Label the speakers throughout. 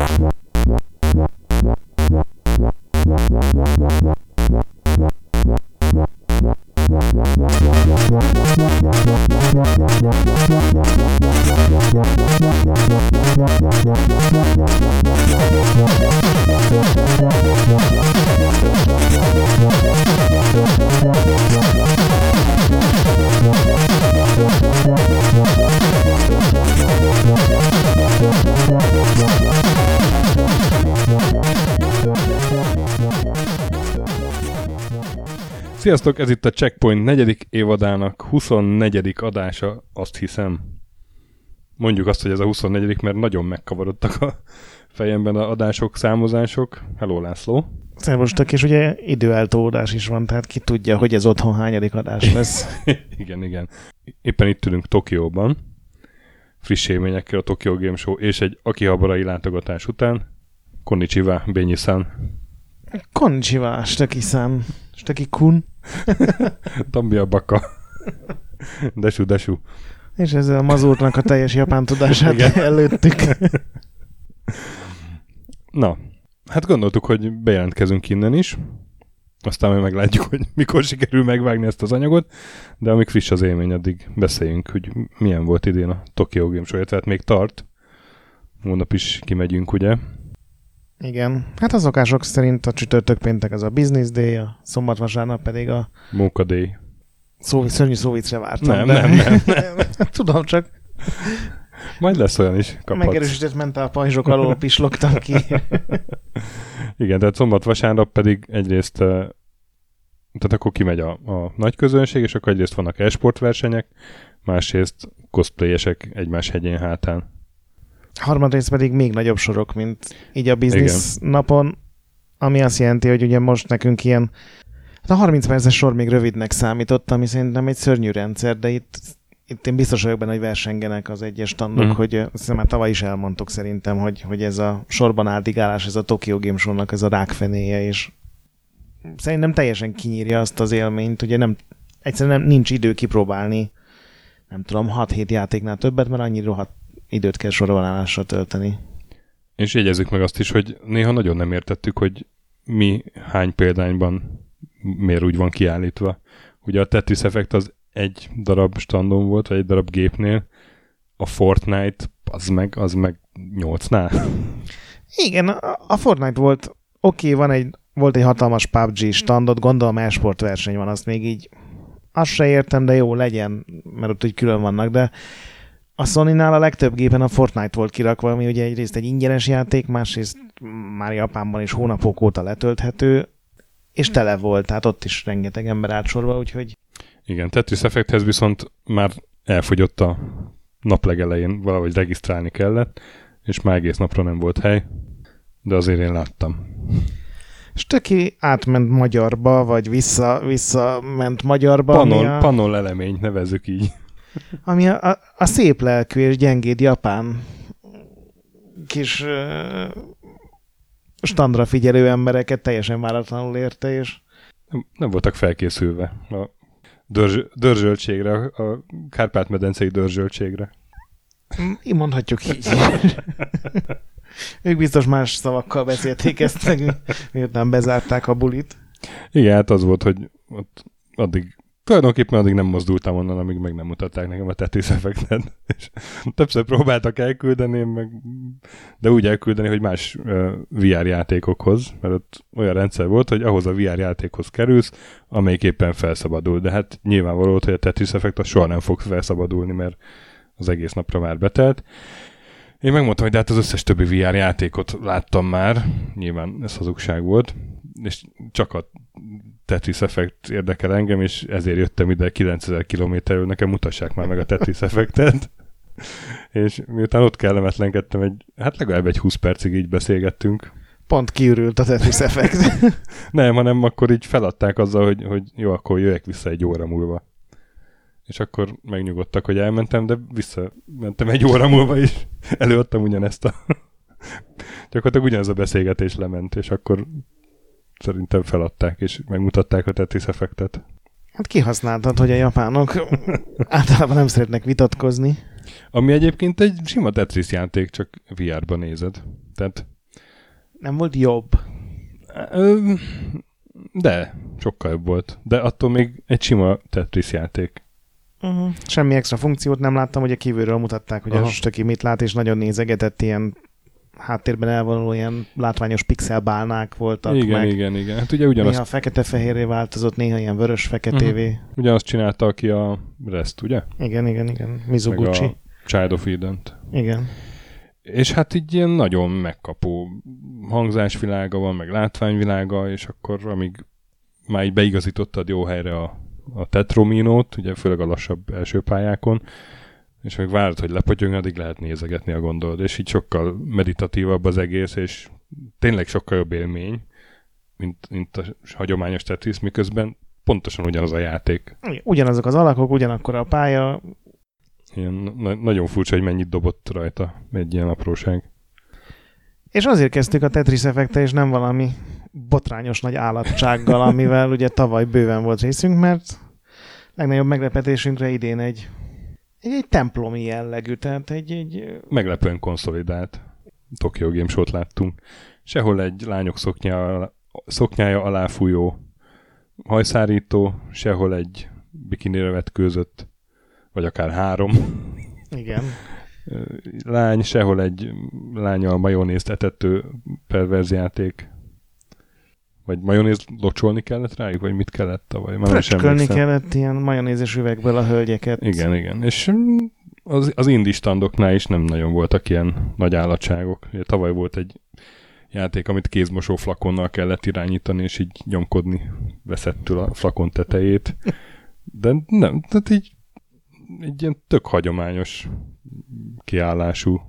Speaker 1: What? Sziasztok, ez itt a Checkpoint negyedik évadának 24. adása, azt hiszem. Mondjuk azt, hogy ez a 24. mert nagyon megkavarodtak a fejemben a adások, számozások. Hello László.
Speaker 2: Szervustok, és ugye időeltódás is van, tehát ki tudja, hogy ez otthon hányadik adás lesz.
Speaker 1: igen, igen. Éppen itt ülünk Tokióban, friss élményekkel a Tokyo Game Show és egy akihabarai látogatás után. Konnichiwa, Bényi-san.
Speaker 2: Konnichiwa, Stöki-san. Stöki-kun.
Speaker 1: Tambia Baka. Desu, desu.
Speaker 2: És ezzel a mazurtnak a teljes japán tudását Igen. előttük.
Speaker 1: Na, hát gondoltuk, hogy bejelentkezünk innen is, aztán majd meglátjuk, hogy mikor sikerül megvágni ezt az anyagot, de amíg friss az élmény, addig beszéljünk, hogy milyen volt idén a Tokyo Game Show, tehát még tart. Hónap is kimegyünk, ugye?
Speaker 2: Igen. Hát a szokások szerint a csütörtök péntek az a business day, a szombat vasárnap pedig a...
Speaker 1: Munkadély.
Speaker 2: Szó, szörnyű szóvicre vártam.
Speaker 1: Nem, de... nem, nem, nem.
Speaker 2: Tudom csak.
Speaker 1: Majd lesz olyan is. Kaphatsz.
Speaker 2: Megerősített mentál pajzsok alól pislogtam ki.
Speaker 1: Igen, tehát szombat-vasárnap pedig egyrészt tehát akkor kimegy a, a nagy közönség, és akkor egyrészt vannak e-sport versenyek, másrészt cosplayesek egymás hegyén hátán.
Speaker 2: Harmadrészt pedig még nagyobb sorok, mint így a biznisz Igen. napon, ami azt jelenti, hogy ugye most nekünk ilyen Hát a 30 perces sor még rövidnek számított, ami szerintem egy szörnyű rendszer, de itt, itt én biztos vagyok benne, hogy versengenek az egyes standok, mm. hogy azt már tavaly is elmondtuk szerintem, hogy, hogy ez a sorban áldigálás, ez a Tokyo Game Show-nak ez a rákfenéje, és szerintem teljesen kinyírja azt az élményt, ugye nem, egyszerűen nem, nincs idő kipróbálni, nem tudom, 6-7 játéknál többet, mert annyi rohadt időt kell sorolásra tölteni.
Speaker 1: És jegyezzük meg azt is, hogy néha nagyon nem értettük, hogy mi hány példányban miért úgy van kiállítva. Ugye a Tetris Effect az egy darab standon volt, vagy egy darab gépnél, a Fortnite az meg, az meg nyolcnál.
Speaker 2: Igen, a Fortnite volt, oké, okay, van egy, volt egy hatalmas PUBG standot, gondolom e-sport verseny van, azt még így azt se értem, de jó, legyen, mert ott úgy külön vannak, de a sony a legtöbb gépen a Fortnite volt kirakva, ami ugye egyrészt egy ingyenes játék, másrészt már Japánban is hónapok óta letölthető, és tele volt, tehát ott is rengeteg ember átsorva, úgyhogy...
Speaker 1: Igen, Tetris Effecthez viszont már elfogyott a nap legelején, valahogy regisztrálni kellett, és már egész napra nem volt hely, de azért én láttam.
Speaker 2: És töki átment magyarba, vagy vissza, vissza ment magyarba.
Speaker 1: Panol, a... panol elemény, nevezzük így.
Speaker 2: Ami a, a, a szép lelkű és gyengéd japán kis standra figyelő embereket teljesen váratlanul érte, és
Speaker 1: nem, nem voltak felkészülve a dörzs, dörzsöltségre, a Kárpát-medencei dörzsöltségre.
Speaker 2: Így mondhatjuk így. ők biztos más szavakkal beszélték ezt meg, miután bezárták a bulit.
Speaker 1: Igen, hát az volt, hogy ott addig tulajdonképpen addig nem mozdultam onnan, amíg meg nem mutatták nekem a Tetris. És többször próbáltak elküldeni, meg, de úgy elküldeni, hogy más uh, VR játékokhoz, mert ott olyan rendszer volt, hogy ahhoz a VR játékhoz kerülsz, amelyik éppen felszabadul. De hát nyilvánvaló hogy a Tetris effekt az soha nem fog felszabadulni, mert az egész napra már betelt. Én megmondtam, hogy de hát az összes többi VR játékot láttam már, nyilván ez hazugság volt, és csak a Tetris Effect érdekel engem, és ezért jöttem ide 9000 kilométerről, nekem mutassák már meg a Tetris Effectet. és miután ott kellemetlenkedtem, egy, hát legalább egy 20 percig így beszélgettünk.
Speaker 2: Pont kiürült a Tetris Effect.
Speaker 1: Nem, hanem akkor így feladták azzal, hogy, hogy jó, akkor jöjjek vissza egy óra múlva. És akkor megnyugodtak, hogy elmentem, de visszamentem egy óra múlva is. Előadtam ugyanezt a... Gyakorlatilag ugyanaz a beszélgetés lement, és akkor szerintem feladták, és megmutatták a Tetris effektet.
Speaker 2: Hát kihasználtad, hogy a japánok általában nem szeretnek vitatkozni.
Speaker 1: Ami egyébként egy sima Tetris játék, csak VR-ban nézed. Tehát,
Speaker 2: Nem volt jobb.
Speaker 1: de, sokkal jobb volt. De attól még egy sima Tetris játék.
Speaker 2: Uh-huh. Semmi extra funkciót nem láttam, ugye kívülről mutatták, hogy
Speaker 1: Aha.
Speaker 2: a stöki mit lát, és nagyon nézegetett ilyen háttérben elvonuló ilyen látványos pixelbálnák voltak,
Speaker 1: igen,
Speaker 2: meg
Speaker 1: igen, igen. Hát ugye ugyanazt,
Speaker 2: néha fekete-fehérré változott, néha ilyen vörös-feketévé. Uh-huh.
Speaker 1: ugyanazt csinálta, aki a Rest, ugye?
Speaker 2: Igen, igen, igen.
Speaker 1: Meg
Speaker 2: Mizoguchi.
Speaker 1: a Child of Eden-t.
Speaker 2: Igen.
Speaker 1: És hát így ilyen nagyon megkapó hangzásvilága van, meg látványvilága, és akkor amíg már így beigazítottad jó helyre a, a Tetrominót, ugye főleg a lassabb első pályákon, és meg várod, hogy lepotyogjon, addig lehet nézegetni a gondolod, és így sokkal meditatívabb az egész, és tényleg sokkal jobb élmény, mint, mint a hagyományos Tetris, miközben pontosan ugyanaz a játék.
Speaker 2: Ugyanazok az alakok, ugyanakkor a pálya.
Speaker 1: Ilyen na- nagyon furcsa, hogy mennyit dobott rajta egy ilyen apróság.
Speaker 2: És azért kezdtük a Tetris effekte, és nem valami botrányos nagy állatsággal, amivel ugye tavaly bőven volt részünk, mert legnagyobb meglepetésünkre idén egy, egy, egy templomi jellegű, tehát egy, egy
Speaker 1: meglepően konszolidált Tokyo Game Show-t láttunk. Sehol egy lányok szoknya, szoknyája alá fújó hajszárító, sehol egy bikinire vetkőzött, vagy akár három
Speaker 2: igen,
Speaker 1: lány, sehol egy lánya a majonézt etető perverz játék. Vagy majonéz locsolni kellett rájuk, vagy mit kellett tavaly? Már
Speaker 2: fröcskölni kellett ilyen majonézes üvegből a hölgyeket.
Speaker 1: Igen, igen. És mm, az, az indie standoknál is nem nagyon voltak ilyen nagy állatságok. Ugye, tavaly volt egy játék, amit kézmosó flakonnal kellett irányítani, és így nyomkodni veszettül a flakon tetejét. De nem, tehát így egy ilyen tök hagyományos kiállású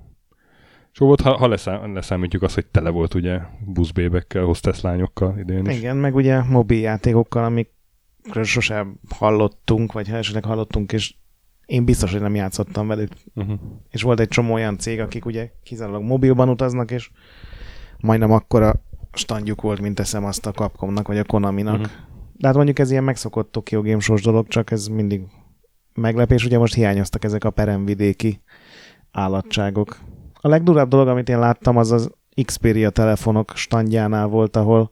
Speaker 1: show volt, ha, ha leszám, leszámítjuk azt, hogy tele volt ugye buszbébekkel, hostesslányokkal idén is.
Speaker 2: Igen, meg ugye mobil játékokkal, amikről sosem hallottunk, vagy ha esetleg hallottunk, és én biztos, hogy nem játszottam velük.
Speaker 1: Uh-huh.
Speaker 2: És volt egy csomó olyan cég, akik ugye kizárólag mobilban utaznak, és majdnem akkora standjuk volt, mint teszem azt a Capcomnak, vagy a Konaminak. Uh-huh. De hát mondjuk ez ilyen megszokott Tokyo Game Show-s dolog, csak ez mindig meglepés. Ugye most hiányoztak ezek a peremvidéki állatságok. A legdurább dolog, amit én láttam, az az Xperia telefonok standjánál volt, ahol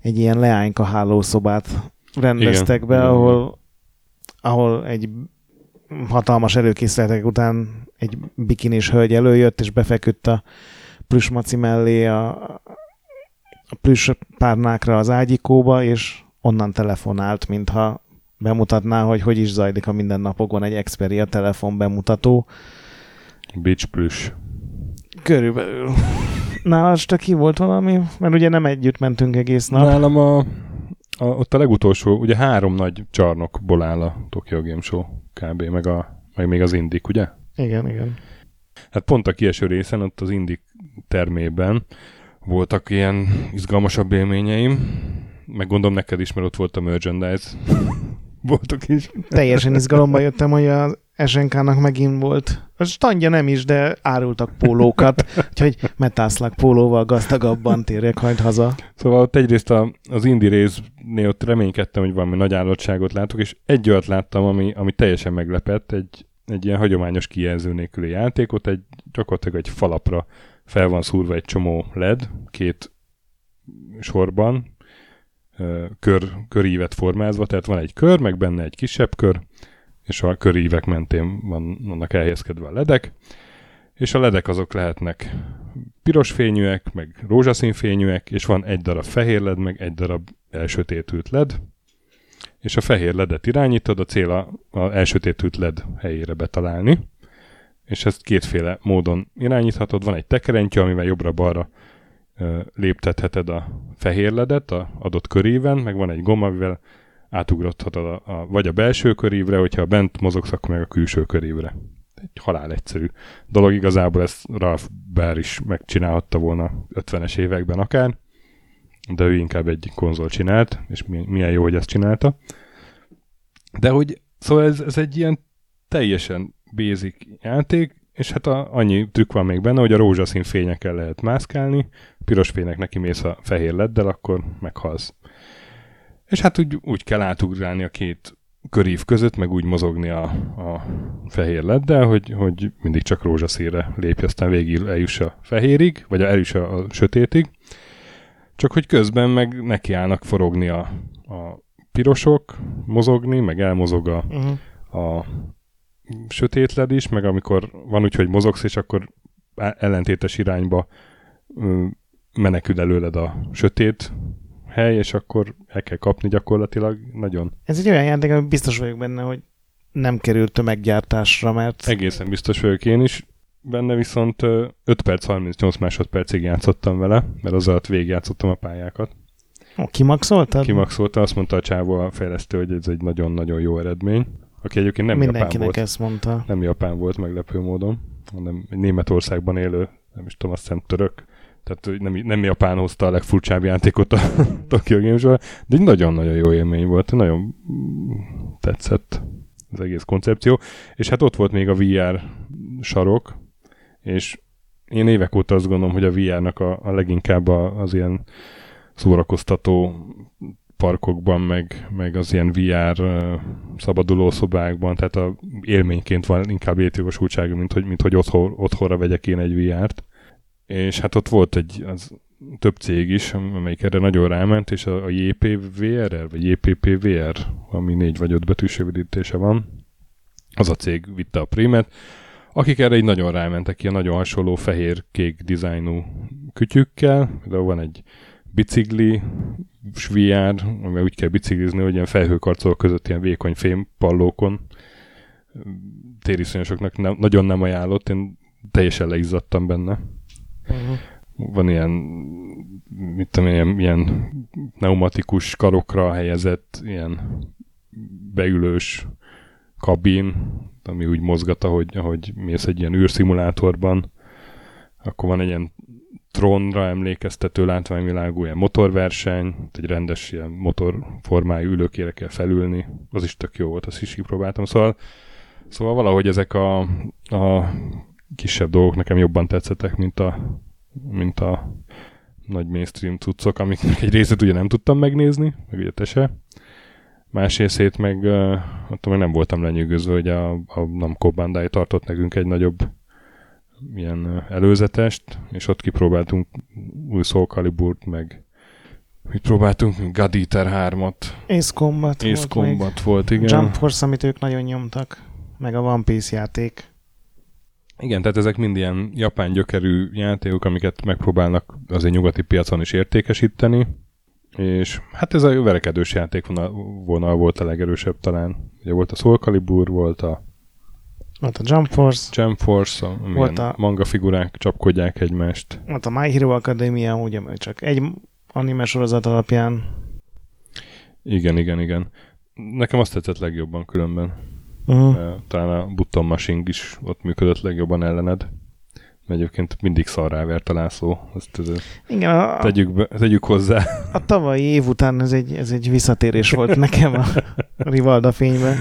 Speaker 2: egy ilyen leányka hálószobát rendeztek
Speaker 1: Igen.
Speaker 2: be, ahol, ahol egy hatalmas előkészületek után egy bikinis hölgy előjött, és befeküdt a plüsmaci mellé a, a plüss párnákra az ágyikóba, és onnan telefonált, mintha bemutatná, hogy hogy is zajlik a mindennapokon egy Xperia telefon bemutató.
Speaker 1: Beach Plüss.
Speaker 2: Körülbelül. Nála csak ki volt valami? Mert ugye nem együtt mentünk egész nap.
Speaker 1: Nálam a, a, ott a legutolsó, ugye három nagy csarnokból áll a Tokyo Game Show kb. meg, a, meg még az Indik, ugye?
Speaker 2: Igen, igen.
Speaker 1: Hát pont a kieső részen, ott az Indik termében voltak ilyen izgalmasabb élményeim, meg gondolom neked is, mert ott volt a merchandise. voltak is.
Speaker 2: Teljesen izgalomba jöttem, hogy az SNK-nak megint volt. A standja nem is, de árultak pólókat, úgyhogy metászlak pólóval gazdagabban térjek hajt haza.
Speaker 1: Szóval ott egyrészt a, az Indi résznél ott reménykedtem, hogy valami nagy állatságot látok, és egy olyat láttam, ami, ami teljesen meglepett, egy, egy ilyen hagyományos kijelző nélküli játékot, egy, gyakorlatilag egy falapra fel van szúrva egy csomó LED, két sorban, kör, körívet formázva, tehát van egy kör, meg benne egy kisebb kör, és a körívek mentén van, vannak elhelyezkedve a ledek, és a ledek azok lehetnek piros fényűek, meg rózsaszín fényűek, és van egy darab fehér led, meg egy darab elsötétült led, és a fehér ledet irányítod, a cél a, a elsötétült led helyére betalálni, és ezt kétféle módon irányíthatod. Van egy tekerentje, amivel jobbra-balra léptetheted a fehér ledet a adott köríven, meg van egy gomb, amivel átugrothatod a, a, vagy a belső körívre, hogyha bent mozogsz, akkor meg a külső körívre. Egy halál egyszerű dolog, igazából ezt Ralph Baer is megcsinálhatta volna 50-es években akár, de ő inkább egy konzol csinált, és mi- milyen jó, hogy ezt csinálta. De hogy, szóval ez, ez egy ilyen teljesen basic játék, és hát a, annyi trükk van még benne, hogy a rózsaszín fényekkel lehet mászkálni, piros fénynek neki mész a fehér leddel, akkor meghalsz. És hát úgy, úgy kell átugrálni a két körív között, meg úgy mozogni a, a fehér leddel, hogy, hogy mindig csak rózsaszínre lépj, aztán végig eljuss a fehérig, vagy eljuss a, a sötétig. Csak hogy közben meg nekiállnak forogni a, a pirosok, mozogni, meg elmozog a, uh-huh. a sötét led is, meg amikor van úgy, hogy mozogsz, és akkor ellentétes irányba menekül előled a sötét hely, és akkor el kell kapni gyakorlatilag nagyon.
Speaker 2: Ez egy olyan játék, hogy biztos vagyok benne, hogy nem került tömeggyártásra, mert...
Speaker 1: Egészen biztos vagyok én is. Benne viszont 5 perc 38 másodpercig játszottam vele, mert az alatt végigjátszottam a pályákat.
Speaker 2: Ó, kimaxoltad?
Speaker 1: Kimaxolta, azt mondta a csávó a fejlesztő, hogy ez egy nagyon-nagyon jó eredmény. Aki egyébként nem
Speaker 2: Mindenkinek
Speaker 1: japán volt.
Speaker 2: ezt mondta.
Speaker 1: Nem japán volt meglepő módon, hanem Németországban élő, nem is tudom, azt hiszem török tehát nem, nem Japán hozta a legfurcsább játékot a Tokyo Games de egy nagyon-nagyon jó élmény volt, nagyon tetszett az egész koncepció, és hát ott volt még a VR sarok, és én évek óta azt gondolom, hogy a VR-nak a, a leginkább a, az ilyen szórakoztató parkokban, meg, meg az ilyen VR uh, szabaduló szobákban, tehát a élményként van inkább létjogosultsága, mint hogy, mint hogy otthon, otthonra vegyek én egy VR-t és hát ott volt egy az több cég is, amelyik erre nagyon ráment, és a, a JPVR, vagy JPPVR, ami négy vagy öt betűs rövidítése van, az a cég vitte a primet, akik erre így nagyon rámentek a nagyon hasonló fehér-kék dizájnú kütyükkel, de van egy bicikli VR, ami úgy kell biciklizni, hogy ilyen felhőkarcolók között ilyen vékony fémpallókon tériszonyosoknak nem, nagyon nem ajánlott, én teljesen leizzadtam benne. Uh-huh. Van ilyen, mit tudom, ilyen, ilyen pneumatikus karokra helyezett ilyen beülős kabin, ami úgy mozgat, ahogy, ahogy mész egy ilyen űrszimulátorban. Akkor van egy ilyen trónra emlékeztető látványvilágú ilyen motorverseny, egy rendes ilyen motorformájú ülőkére kell felülni. Az is tök jó volt, azt is kipróbáltam. Szóval, szóval valahogy ezek a, a kisebb dolgok nekem jobban tetszettek, mint a, mint a nagy mainstream cuccok, amiknek egy részét ugye nem tudtam megnézni, meg ugye te se. Más részét meg, uh, attól meg nem voltam lenyűgözve, hogy a, a Namco Bandai tartott nekünk egy nagyobb ilyen előzetest, és ott kipróbáltunk új Soul Calibur-t, meg mit próbáltunk? God Eater 3-at.
Speaker 2: Ace Combat
Speaker 1: Ace volt Combat volt, igen.
Speaker 2: Jump Force, amit ők nagyon nyomtak, meg a One Piece játék.
Speaker 1: Igen, tehát ezek mind ilyen japán gyökerű játékok, amiket megpróbálnak azért nyugati piacon is értékesíteni, és hát ez a verekedős játékvonal volt a legerősebb talán. Ugye volt a Soul Calibur, volt a
Speaker 2: volt a Jump Force.
Speaker 1: Jump Force, a, volt a manga figurák csapkodják egymást.
Speaker 2: Volt a My Hero Academia, ugye csak egy anime sorozat alapján.
Speaker 1: Igen, igen, igen. Nekem azt tetszett legjobban különben. Uh-huh. Talán a Button Machine is ott működött legjobban ellened. Mert egyébként mindig szar rávert a László. Ezt, ez, Igen, a, tegyük, be, tegyük hozzá.
Speaker 2: A tavalyi év után ez egy, ez egy visszatérés volt nekem a Rivalda fényben.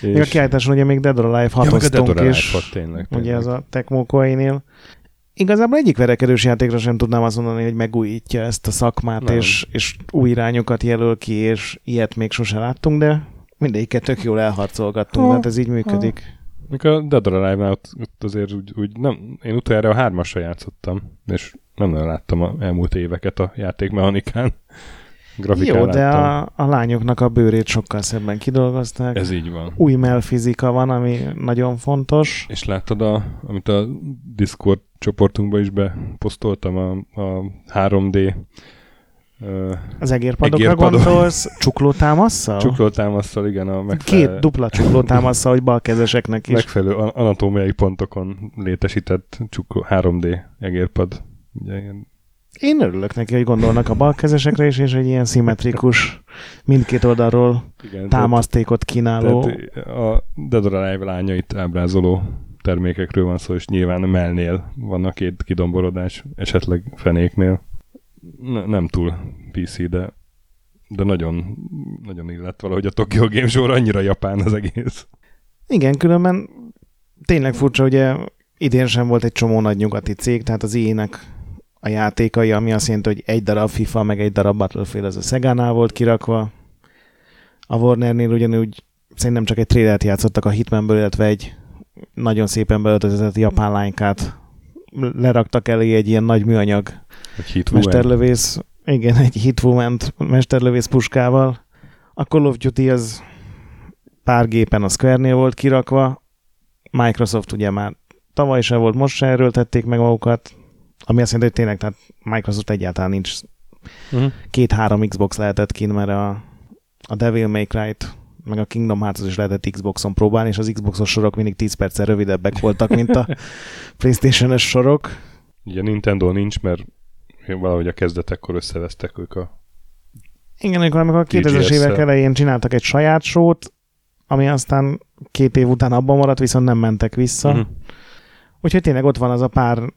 Speaker 2: És... Még a kiállításon ugye még Dead or Alive 6 ja, és hat, tényleg, tényleg. ugye ez a Tecmo Koei-nél. Igazából egyik verekedős játékra sem tudnám azt mondani, hogy megújítja ezt a szakmát, és, és új irányokat jelöl ki, és ilyet még sose láttunk, de mindegyiket tök jól elharcolgattunk, ha, hát ez így működik. Ha.
Speaker 1: Mikor a Dead or Alive-nál ott, ott azért úgy, úgy nem, én utoljára a hármasra játszottam, és nem nagyon láttam a elmúlt éveket a játékmechanikán.
Speaker 2: Grafikán Jó, de a, a lányoknak a bőrét sokkal szebben kidolgozták.
Speaker 1: Ez így van.
Speaker 2: Új melfizika van, ami nagyon fontos.
Speaker 1: És láttad, a, amit a Discord csoportunkba is beposztoltam, a, a 3D
Speaker 2: az egérpadokra egérpadok. gondolsz, csuklótámasszal?
Speaker 1: Csuklótámasszal, igen. A megfelelő...
Speaker 2: Két dupla csuklótámasszal, hogy balkezeseknek is.
Speaker 1: Megfelelő anatómiai pontokon létesített csukló, 3D egérpad. Ugye,
Speaker 2: ilyen... Én örülök neki, hogy gondolnak a balkezesekre is, és egy ilyen szimmetrikus, mindkét oldalról igen, támasztékot kínáló.
Speaker 1: Tehát a Dead or Alive lányait ábrázoló termékekről van szó, és nyilván mellnél vannak két kidomborodás, esetleg fenéknél ne, nem túl PC, de, de nagyon, nagyon illett valahogy a Tokyo Game Show annyira japán az egész.
Speaker 2: Igen, különben tényleg furcsa, ugye idén sem volt egy csomó nagy nyugati cég, tehát az ilyenek a játékai, ami azt jelenti, hogy egy darab FIFA, meg egy darab Battlefield az a Szegánál volt kirakva. A Warnernél ugyanúgy szerintem csak egy trailert játszottak a Hitmanből, illetve egy nagyon szépen beöltözött japán lánykát leraktak elé egy ilyen nagy műanyag
Speaker 1: Egy
Speaker 2: mesterlövész, igen, egy hitwoman mesterlövész puskával. A Call of Duty az pár gépen a Square-nél volt kirakva, Microsoft ugye már tavaly se volt, most se erőltették meg magukat, ami azt jelenti, hogy tényleg, tehát Microsoft egyáltalán nincs. Uh-huh. Két-három Xbox lehetett kint, mert a, a Devil May Cry-t meg a Kingdom hearts is lehetett Xboxon próbálni, és az Xboxos sorok mindig 10 perccel rövidebbek voltak, mint a PlayStation-es sorok.
Speaker 1: Ugye Nintendo nincs, mert valahogy a kezdetekkor összevesztek ők a
Speaker 2: igen, amikor, amikor a 2000-es évek elején csináltak egy saját sót, ami aztán két év után abban maradt, viszont nem mentek vissza. Uh-huh. Úgyhogy tényleg ott van az a pár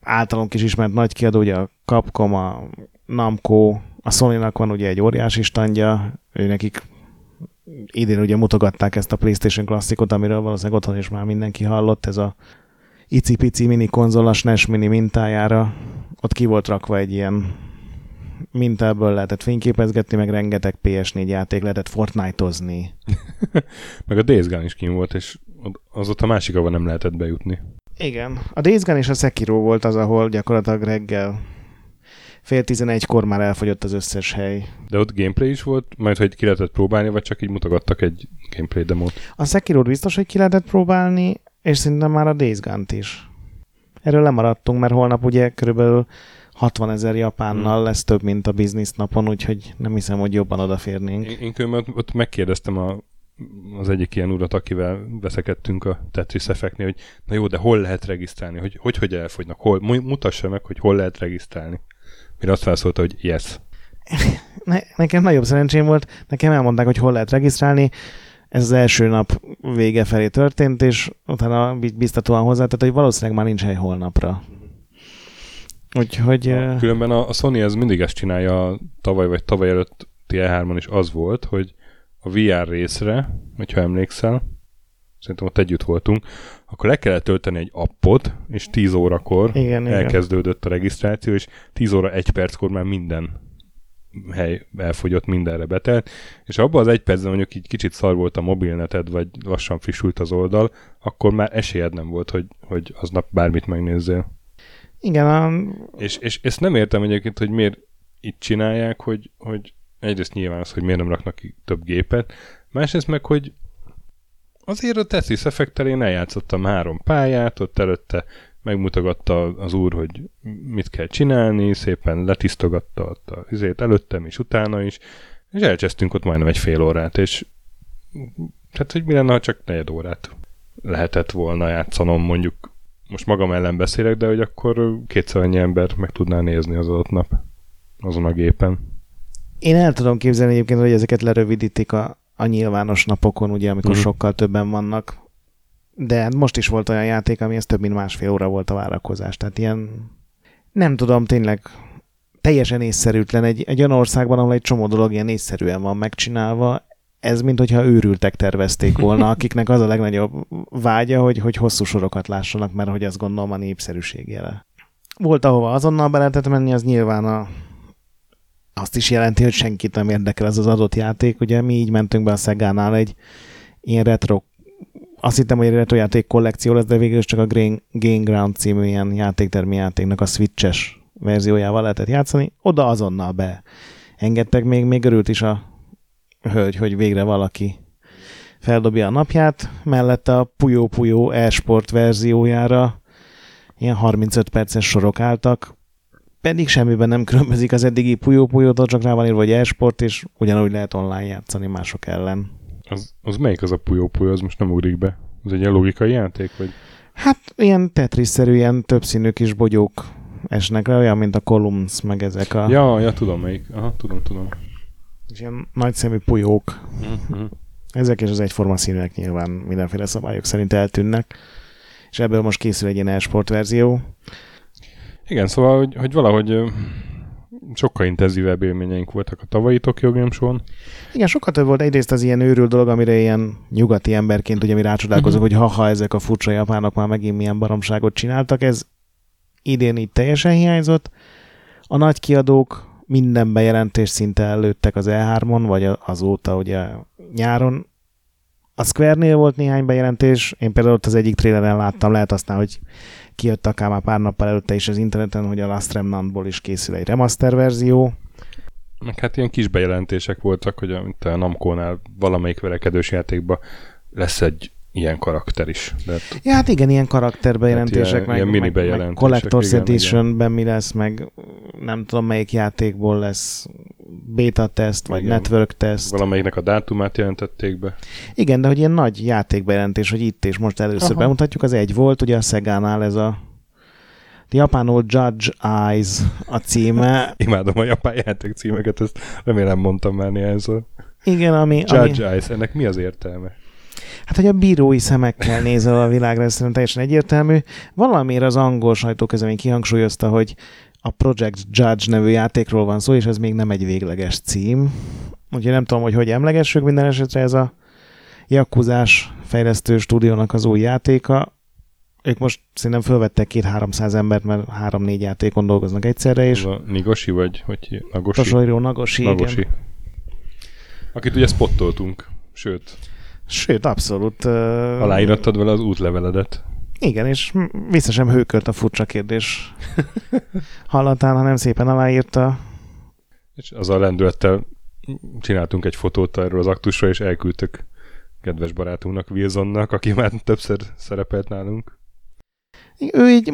Speaker 2: általunk is ismert nagy kiadó, ugye a Capcom, a Namco, a sony van ugye egy óriási standja, ő nekik idén ugye mutogatták ezt a PlayStation klasszikot, amiről valószínűleg otthon is már mindenki hallott, ez a icipici mini konzol a SNES mini mintájára. Ott ki volt rakva egy ilyen mintából lehetett fényképezgetni, meg rengeteg PS4 játék lehetett Fortnite-ozni.
Speaker 1: meg a Days Gone is kim volt, és az ott a másik, ahol nem lehetett bejutni.
Speaker 2: Igen. A Days Gone és a Sekiro volt az, ahol gyakorlatilag reggel fél tizenegykor már elfogyott az összes hely.
Speaker 1: De ott gameplay is volt, majd hogy ki lehetett próbálni, vagy csak így mutogattak egy gameplay demót?
Speaker 2: A sekiro biztos, hogy ki lehetett próbálni, és szerintem már a Days Gone-t is. Erről lemaradtunk, mert holnap ugye körülbelül 60 ezer japánnal hmm. lesz több, mint a biznisz napon, úgyhogy nem hiszem, hogy jobban odaférnénk.
Speaker 1: Én, én ott, ott megkérdeztem a, az egyik ilyen urat, akivel veszekedtünk a Tetris effektnél, hogy na jó, de hol lehet regisztrálni, hogy hogy, hogy elfogynak, hol, mutassa meg, hogy hol lehet regisztrálni. Mire azt felszólta, hogy yes.
Speaker 2: Ne, nekem nagyobb szerencsém volt, nekem elmondták, hogy hol lehet regisztrálni, ez az első nap vége felé történt, és utána biztatóan hozzátett, hogy valószínűleg már nincs hely holnapra. Úgyhogy...
Speaker 1: A, különben a, a Sony ez mindig ezt csinálja, tavaly vagy tavaly előtt E3-on is az volt, hogy a VR részre, hogyha emlékszel, szerintem ott együtt voltunk, akkor le kellett tölteni egy appot, és 10 órakor igen, elkezdődött igen. a regisztráció, és 10 óra 1 perckor már minden hely elfogyott, mindenre betelt, és abban az egy percben mondjuk így kicsit szar volt a mobilneted, vagy lassan frissült az oldal, akkor már esélyed nem volt, hogy, hogy aznap bármit megnézzél.
Speaker 2: Igen. A...
Speaker 1: És, és ezt nem értem egyébként, hogy miért itt csinálják, hogy, hogy egyrészt nyilván az, hogy miért nem raknak ki több gépet, másrészt meg, hogy azért a Tetris effektel én eljátszottam három pályát, ott előtte megmutogatta az úr, hogy mit kell csinálni, szépen letisztogatta ott azért előttem és utána is, és elcsesztünk ott majdnem egy fél órát, és hát, hogy mi lenne, ha csak negyed órát lehetett volna játszanom, mondjuk most magam ellen beszélek, de hogy akkor kétszer annyi ember meg tudná nézni az adott nap azon a gépen.
Speaker 2: Én el tudom képzelni egyébként, hogy ezeket lerövidítik a, a nyilvános napokon, ugye, amikor uh-huh. sokkal többen vannak. De most is volt olyan játék, ami ez több mint másfél óra volt a várakozás. Tehát ilyen, nem tudom, tényleg teljesen észszerűtlen. Egy, egy olyan országban, ahol egy csomó dolog ilyen észszerűen van megcsinálva, ez mint hogyha őrültek tervezték volna, akiknek az a legnagyobb vágya, hogy, hogy hosszú sorokat lássanak, mert hogy azt gondolom a népszerűség jele. Volt, ahova azonnal be lehetett menni, az nyilván a, azt is jelenti, hogy senkit nem érdekel ez az adott játék. Ugye mi így mentünk be a Szegánál egy ilyen retro azt hittem, hogy egy retro játék kollekció lesz, de végül is csak a Green, Game Ground című ilyen játéktermi játéknak a switches verziójával lehetett játszani. Oda azonnal be engedtek, még, még örült is a hölgy, hogy végre valaki feldobja a napját. Mellette a Puyo Puyo e-sport verziójára ilyen 35 perces sorok álltak, pedig semmiben nem különbözik az eddigi Puyo puyo csak rá van írva, hogy e-sport, és ugyanúgy lehet online játszani mások ellen.
Speaker 1: Az, az melyik az a Puyo Puyo, az most nem ugrik be? Az egy ilyen logikai játék, vagy?
Speaker 2: Hát ilyen Tetris-szerű, ilyen többszínű kis bogyók esnek le, olyan, mint a Columns, meg ezek a...
Speaker 1: Ja, ja, tudom melyik. Aha, tudom, tudom.
Speaker 2: És ilyen nagyszemű pulyók. Uh-huh. Ezek és az egyforma színűek nyilván mindenféle szabályok szerint eltűnnek. És ebből most készül egy ilyen e-sport verzió.
Speaker 1: Igen, szóval, hogy, hogy valahogy sokkal intenzívebb élményeink voltak a tavalyi Tokyo Game Show-n.
Speaker 2: Igen, sokkal több volt egyrészt az ilyen őrült dolog, amire ilyen nyugati emberként ugye mi rácsodálkozunk, uh-huh. hogy ha-ha ezek a furcsa japánok már megint milyen baromságot csináltak, ez idén így teljesen hiányzott. A nagy kiadók minden bejelentés szinte előttek az E3-on, vagy azóta ugye nyáron A Square-nél volt néhány bejelentés, én például ott az egyik traileren láttam, lehet aztán, hogy kijött akár már pár nappal előtte is az interneten, hogy a Last Remnantból is készül egy remaster verzió.
Speaker 1: Meg hát ilyen kis bejelentések voltak, hogy a, a Namco-nál valamelyik verekedős játékban lesz egy ilyen karakter is. De hát,
Speaker 2: ja, hát igen, ilyen karakterbejelentések, hát
Speaker 1: ilyen, meg, ilyen mini meg, meg
Speaker 2: Collector's Editionben mi lesz, meg nem tudom melyik játékból lesz beta test, vagy igen. network test.
Speaker 1: Valamelyiknek a dátumát jelentették be.
Speaker 2: Igen, de hogy ilyen nagy játékbejelentés, hogy itt és most először Aha. bemutatjuk, az egy volt, ugye a Szegánál ez a japánul Judge Eyes a címe.
Speaker 1: Imádom a japán játék címeket, ezt remélem mondtam már néhányszor.
Speaker 2: Igen, ami...
Speaker 1: Judge
Speaker 2: ami...
Speaker 1: Eyes, ennek mi az értelme?
Speaker 2: Hát, hogy a bírói szemekkel nézel a világra, ez szerintem teljesen egyértelmű. Valamiért az angol sajtókezemény kihangsúlyozta, hogy a Project Judge nevű játékról van szó, és ez még nem egy végleges cím. Úgyhogy nem tudom, hogy hogy emlegessük minden esetre ez a Jakuzás fejlesztő stúdiónak az új játéka. Ők most szerintem fölvettek két-háromszáz embert, mert három-négy játékon dolgoznak egyszerre, és...
Speaker 1: A Nigosi vagy, hogy Nagosi?
Speaker 2: Hasonló Nagosi,
Speaker 1: Nagosi. Igen. Akit ugye spottoltunk, sőt.
Speaker 2: Sőt, abszolút. Uh...
Speaker 1: Aláírattad vele az útleveledet.
Speaker 2: Igen, és vissza sem hőkölt a furcsa kérdés hallatán, hanem szépen aláírta.
Speaker 1: És az a lendülettel csináltunk egy fotót erről az aktusról, és elküldtük kedves barátunknak, Wilsonnak, aki már többször szerepelt nálunk.
Speaker 2: Ő így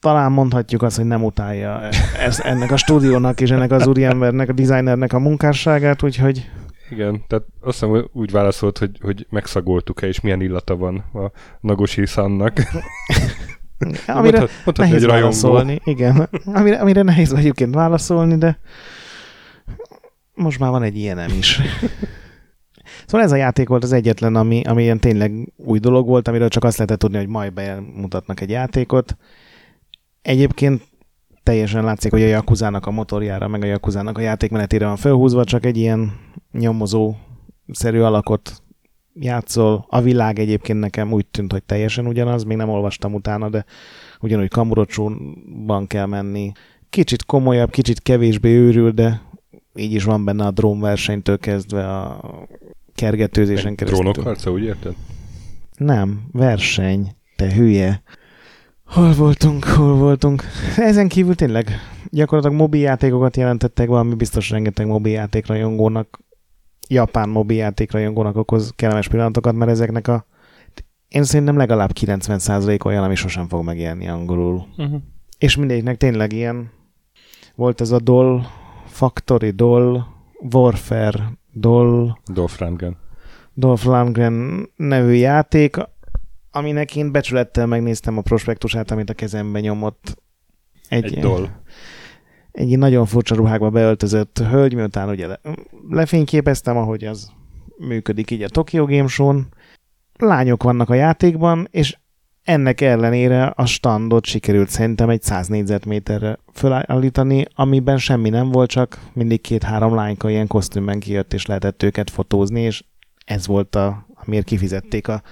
Speaker 2: talán mondhatjuk azt, hogy nem utálja ez, ennek a stúdiónak és ennek az úriembernek, a designernek a munkásságát, úgyhogy
Speaker 1: igen, tehát azt hiszem úgy válaszolt, hogy, hogy megszagoltuk-e, és milyen illata van a Nagosi szannak.
Speaker 2: amire mondhat, mondhat, nehéz válaszolni, igen. Amire, amire nehéz egyébként válaszolni, de most már van egy ilyenem is. Szóval ez a játék volt az egyetlen, ami, ami ilyen tényleg új dolog volt, amiről csak azt lehetett tudni, hogy majd bemutatnak egy játékot. Egyébként teljesen látszik, hogy a Yakuzának a motorjára, meg a Yakuzának a játékmenetére van felhúzva, csak egy ilyen nyomozó szerű alakot játszol. A világ egyébként nekem úgy tűnt, hogy teljesen ugyanaz, még nem olvastam utána, de ugyanúgy Kamurocsóban kell menni. Kicsit komolyabb, kicsit kevésbé őrül, de így is van benne a drónversenytől kezdve a kergetőzésen keresztül.
Speaker 1: Drónok harca, úgy érted?
Speaker 2: Nem, verseny, te hülye. Hol voltunk, hol voltunk? Ezen kívül tényleg gyakorlatilag mobiljátékokat jelentettek be, ami biztos rengeteg mobiljátékrajongónak, japán mobiljátékrajongónak okoz kellemes pillanatokat, mert ezeknek a én szerintem legalább 90% olyan, ami sosem fog megjelenni angolul. Uh-huh. És mindegyiknek tényleg ilyen volt ez a Doll Factory, Doll Warfare, Doll...
Speaker 1: Dolph Lundgren.
Speaker 2: Dolph Lundgren nevű játék, aminek én becsülettel megnéztem a prospektusát, amit a kezembe nyomott.
Speaker 1: Egy, egy doll.
Speaker 2: Egy nagyon furcsa ruhákba beöltözött hölgy, miután ugye le, lefényképeztem, ahogy az működik így a Tokyo Game Show-n. Lányok vannak a játékban, és ennek ellenére a standot sikerült szerintem egy 100 négyzetméterre fölállítani, amiben semmi nem volt, csak mindig két-három lányka ilyen kosztümben kijött, és lehetett őket fotózni, és ez volt a, amiért kifizették a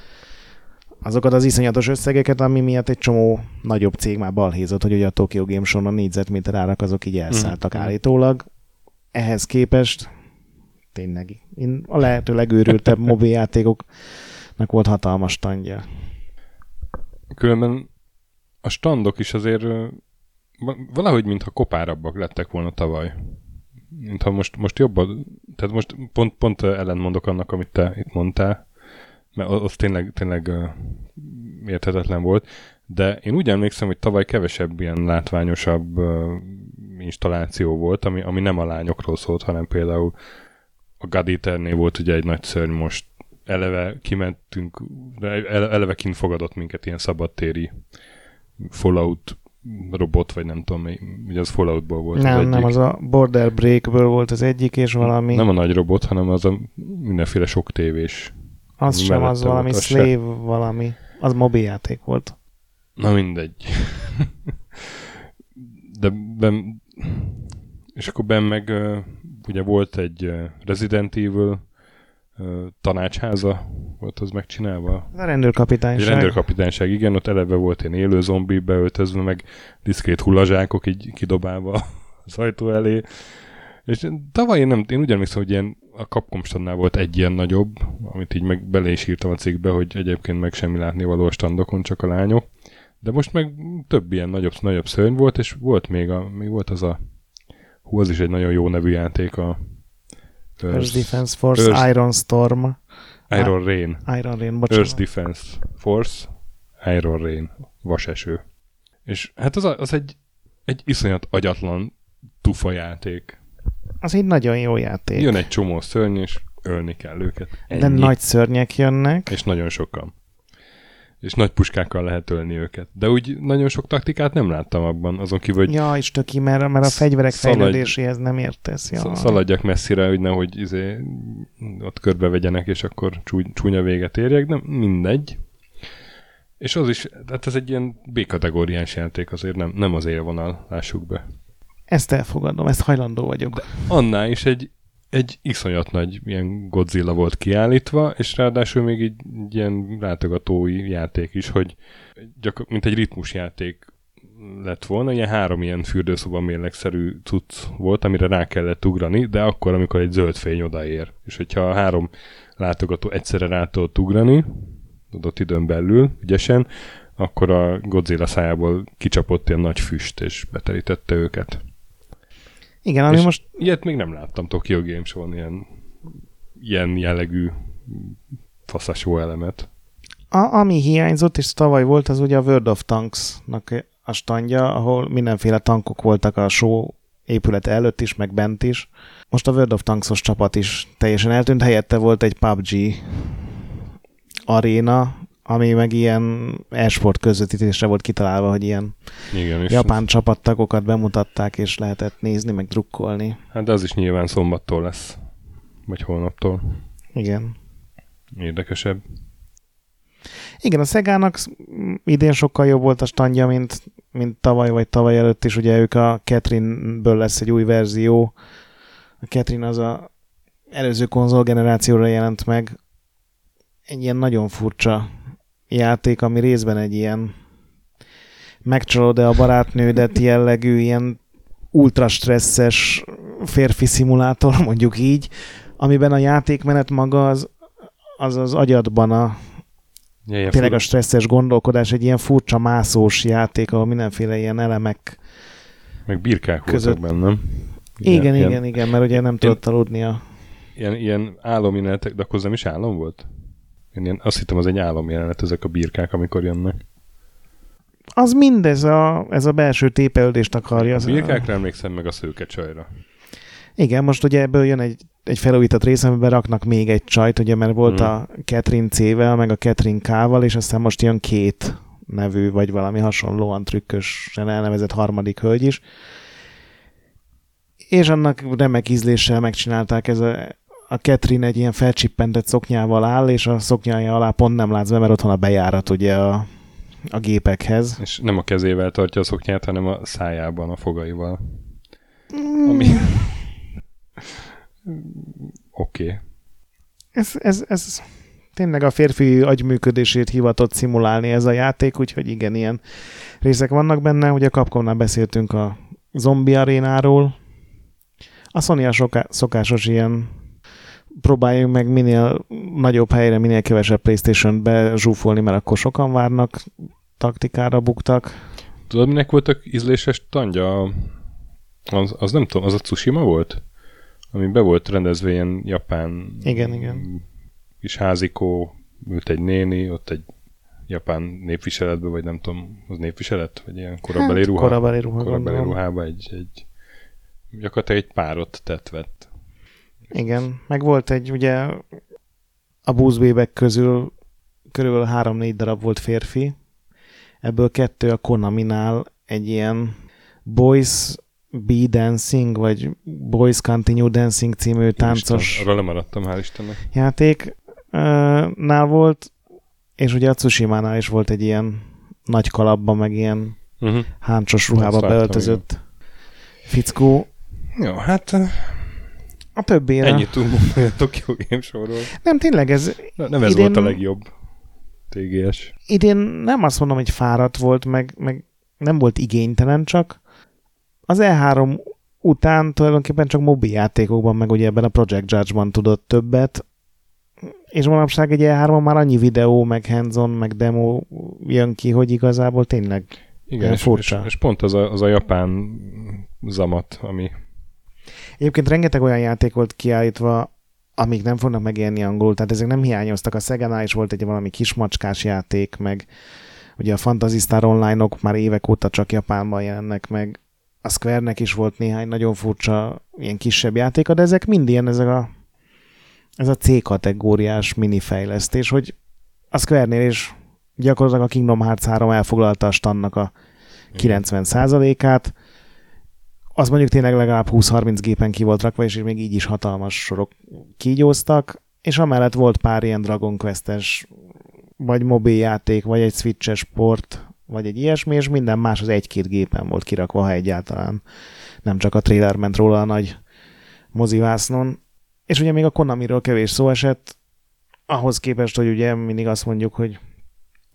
Speaker 2: azokat az iszonyatos összegeket, ami miatt egy csomó nagyobb cég már balhézott, hogy ugye a Tokyo Game Show a négyzetméter árak azok így elszálltak mm. állítólag. Ehhez képest tényleg én a lehető legőrültebb mobiljátékoknak volt hatalmas standja.
Speaker 1: Különben a standok is azért valahogy mintha kopárabbak lettek volna tavaly. Mintha most, most jobban, tehát most pont, pont ellentmondok annak, amit te itt mondtál, mert az tényleg, tényleg érthetetlen volt, de én úgy emlékszem, hogy tavaly kevesebb ilyen látványosabb uh, installáció volt, ami, ami nem a lányokról szólt, hanem például a God volt ugye egy nagy szörny most eleve kimentünk, eleve kint fogadott minket ilyen szabadtéri Fallout robot, vagy nem tudom, ugye az Falloutból volt
Speaker 2: Nem,
Speaker 1: az egyik.
Speaker 2: nem, az a Border Breakből volt az egyik, és valami...
Speaker 1: Nem a nagy robot, hanem az a mindenféle sok tévés
Speaker 2: az sem, az valami slave, se... valami. Az mobiljáték volt.
Speaker 1: Na mindegy. De ben, és akkor ben meg ugye volt egy Resident Evil tanácsháza, volt az megcsinálva.
Speaker 2: A rendőrkapitányság.
Speaker 1: Egy rendőrkapitányság, igen, ott eleve volt ilyen élő zombi beöltözve, meg diszkrét hullazsákok így kidobálva az ajtó elé. És tavaly én, nem, én emlékszem, hogy ilyen a Capcom standnál volt egy ilyen nagyobb, amit így meg bele is írtam a cikkbe, hogy egyébként meg semmi látni való a standokon, csak a lányok. De most meg több ilyen nagyobb, nagyobb szörny volt, és volt még, a, még volt az a hú, az is egy nagyon jó nevű játék, a
Speaker 2: Earth, Earth Defense Force Earth, Iron Storm.
Speaker 1: Iron Rain.
Speaker 2: Iron Rain, bocsánat.
Speaker 1: Earth Defense Force Iron Rain. Vaseső. És hát az, az egy, egy iszonyat agyatlan tufa játék.
Speaker 2: Az egy nagyon jó játék.
Speaker 1: Jön egy csomó szörny, és ölni kell őket.
Speaker 2: Ennyi. De nagy szörnyek jönnek.
Speaker 1: És nagyon sokan és nagy puskákkal lehet ölni őket. De úgy nagyon sok taktikát nem láttam abban, azon kívül, hogy...
Speaker 2: Ja, és töki, mert, mert a fegyverek szaladj, fejlődéséhez nem értesz. Ja.
Speaker 1: Szaladjak messzire, hogy nehogy izé, ott körbevegyenek, és akkor csúnya véget érjek, de mindegy. És az is, tehát ez egy ilyen B-kategóriás játék, azért nem, nem az élvonal, lássuk be.
Speaker 2: Ezt elfogadom, ezt hajlandó vagyok. De
Speaker 1: annál is egy egy iszonyat nagy ilyen Godzilla volt kiállítva, és ráadásul még egy, egy ilyen látogatói játék is, hogy gyakor- mint egy ritmusjáték lett volna, ilyen három ilyen fürdőszoba mérlegszerű cucc volt, amire rá kellett ugrani, de akkor, amikor egy zöld fény odaér. És hogyha a három látogató egyszerre rá tudott ugrani, adott időn belül, ügyesen, akkor a Godzilla szájából kicsapott ilyen nagy füst, és beterítette őket.
Speaker 2: Igen, ami és most...
Speaker 1: Ilyet még nem láttam Tokyo Games Show-on, ilyen, ilyen jellegű faszasó elemet.
Speaker 2: A, ami hiányzott, és tavaly volt, az ugye a World of Tanks-nak a standja, ahol mindenféle tankok voltak a show épület előtt is, meg bent is. Most a World of Tanks-os csapat is teljesen eltűnt, helyette volt egy PUBG aréna, ami meg ilyen esport közvetítésre volt kitalálva, hogy ilyen Igen, japán csapattagokat bemutatták, és lehetett nézni, meg drukkolni.
Speaker 1: Hát de az is nyilván szombattól lesz, vagy holnaptól.
Speaker 2: Igen.
Speaker 1: Érdekesebb.
Speaker 2: Igen, a Szegának idén sokkal jobb volt a standja, mint, mint tavaly vagy tavaly előtt is. Ugye ők a Catherine-ből lesz egy új verzió. A Catherine az a előző konzol generációra jelent meg. Egy ilyen nagyon furcsa játék, ami részben egy ilyen megcsalod a barátnődet jellegű, ilyen ultra stresszes férfi szimulátor, mondjuk így, amiben a játékmenet maga az az, az agyadban a ja, tényleg a stresszes gondolkodás, egy ilyen furcsa mászós játék, ahol mindenféle ilyen elemek
Speaker 1: meg birkák között. voltak bennem.
Speaker 2: Igen, igen, igen, igen, mert ugye nem tudott aludni a...
Speaker 1: Ilyen, ilyen álomjelenetek, de akkor nem is álom volt? Én ilyen, azt hittem, az egy álomjelenet, ezek a birkák, amikor jönnek.
Speaker 2: Az mindez a, ez a belső tépelődést akarja.
Speaker 1: A birkákra emlékszem meg a szőke csajra.
Speaker 2: Igen, most ugye ebből jön egy, egy felújított rész, amiben raknak még egy csajt, ugye, mert volt hmm. a Catherine C-vel, meg a Catherine K-val, és aztán most jön két nevű, vagy valami hasonlóan trükkösen elnevezett harmadik hölgy is. És annak remek ízléssel megcsinálták ez a, a Catherine egy ilyen felcsippentett szoknyával áll, és a szoknyája alá pont nem látsz be, mert ott van a bejárat ugye a, a gépekhez.
Speaker 1: És nem a kezével tartja a szoknyát, hanem a szájában, a fogaival. Mm. Ami... Oké. Okay.
Speaker 2: Ez, ez, ez tényleg a férfi agyműködését hivatott szimulálni ez a játék, úgyhogy igen, ilyen részek vannak benne. Ugye Capcomnál beszéltünk a zombi arénáról. A Sony a soká- szokásos ilyen próbáljunk meg minél nagyobb helyre, minél kevesebb Playstation-t bezsúfolni, mert akkor sokan várnak, taktikára buktak.
Speaker 1: Tudod, minek voltak ízléses tangya? Az, az nem tudom, az a Tsushima volt? Ami be volt rendezve ilyen japán...
Speaker 2: Igen, igen.
Speaker 1: Kis házikó, ült egy néni, ott egy japán népviseletbe, vagy nem tudom, az népviselet? Vagy ilyen korabeli hát, ruha?
Speaker 2: Korabeli ruha,
Speaker 1: korabeli ruhába egy, egy gyakorlatilag egy párot tetvett.
Speaker 2: Igen, meg volt egy, ugye a búzbébek közül körülbelül három-négy darab volt férfi, ebből kettő a Konami-nál egy ilyen Boys Be Dancing, vagy Boys Continue Dancing című Én táncos
Speaker 1: Isten, arra lemaradtam, hál' Istennek.
Speaker 2: játék nál volt, és ugye a Tsushima-nál is volt egy ilyen nagy kalapban, meg ilyen uh-huh. háncsos ruhába beöltözött fickó.
Speaker 1: Jó, hát
Speaker 2: a többére.
Speaker 1: Ennyit tudunk a Tokyo Game Show-ról.
Speaker 2: Nem, tényleg ez...
Speaker 1: Na, nem ez idén, volt a legjobb TGS.
Speaker 2: Idén nem azt mondom, hogy fáradt volt, meg, meg nem volt igénytelen, csak az E3 után tulajdonképpen csak mobil játékokban, meg ugye ebben a Project Judge-ban tudott többet, és manapság egy E3 már annyi videó, meg hands meg demo jön ki, hogy igazából tényleg
Speaker 1: Igen, és,
Speaker 2: furcsa.
Speaker 1: És, és, pont az a, az a japán zamat, ami...
Speaker 2: Egyébként rengeteg olyan játék volt kiállítva, amik nem fognak megélni angolul, tehát ezek nem hiányoztak. A Szegánál is volt egy valami kismacskás játék, meg ugye a Fantasy Star Online-ok már évek óta csak Japánban jelennek meg. A Square-nek is volt néhány nagyon furcsa ilyen kisebb játéka, de ezek mind ilyen, ezek a, ez a C-kategóriás minifejlesztés, hogy a Square-nél is gyakorlatilag a Kingdom Hearts 3 elfoglalta a standnak a 90%-át, az mondjuk tényleg legalább 20-30 gépen ki volt rakva, és még így is hatalmas sorok kígyóztak, és amellett volt pár ilyen Dragon Quest-es, vagy mobiljáték, vagy egy switches sport, vagy egy ilyesmi, és minden más az egy-két gépen volt kirakva, ha egyáltalán. Nem csak a trailer ment róla a nagy mozivásznon. És ugye még a Konamiről kevés szó esett, ahhoz képest, hogy ugye mindig azt mondjuk, hogy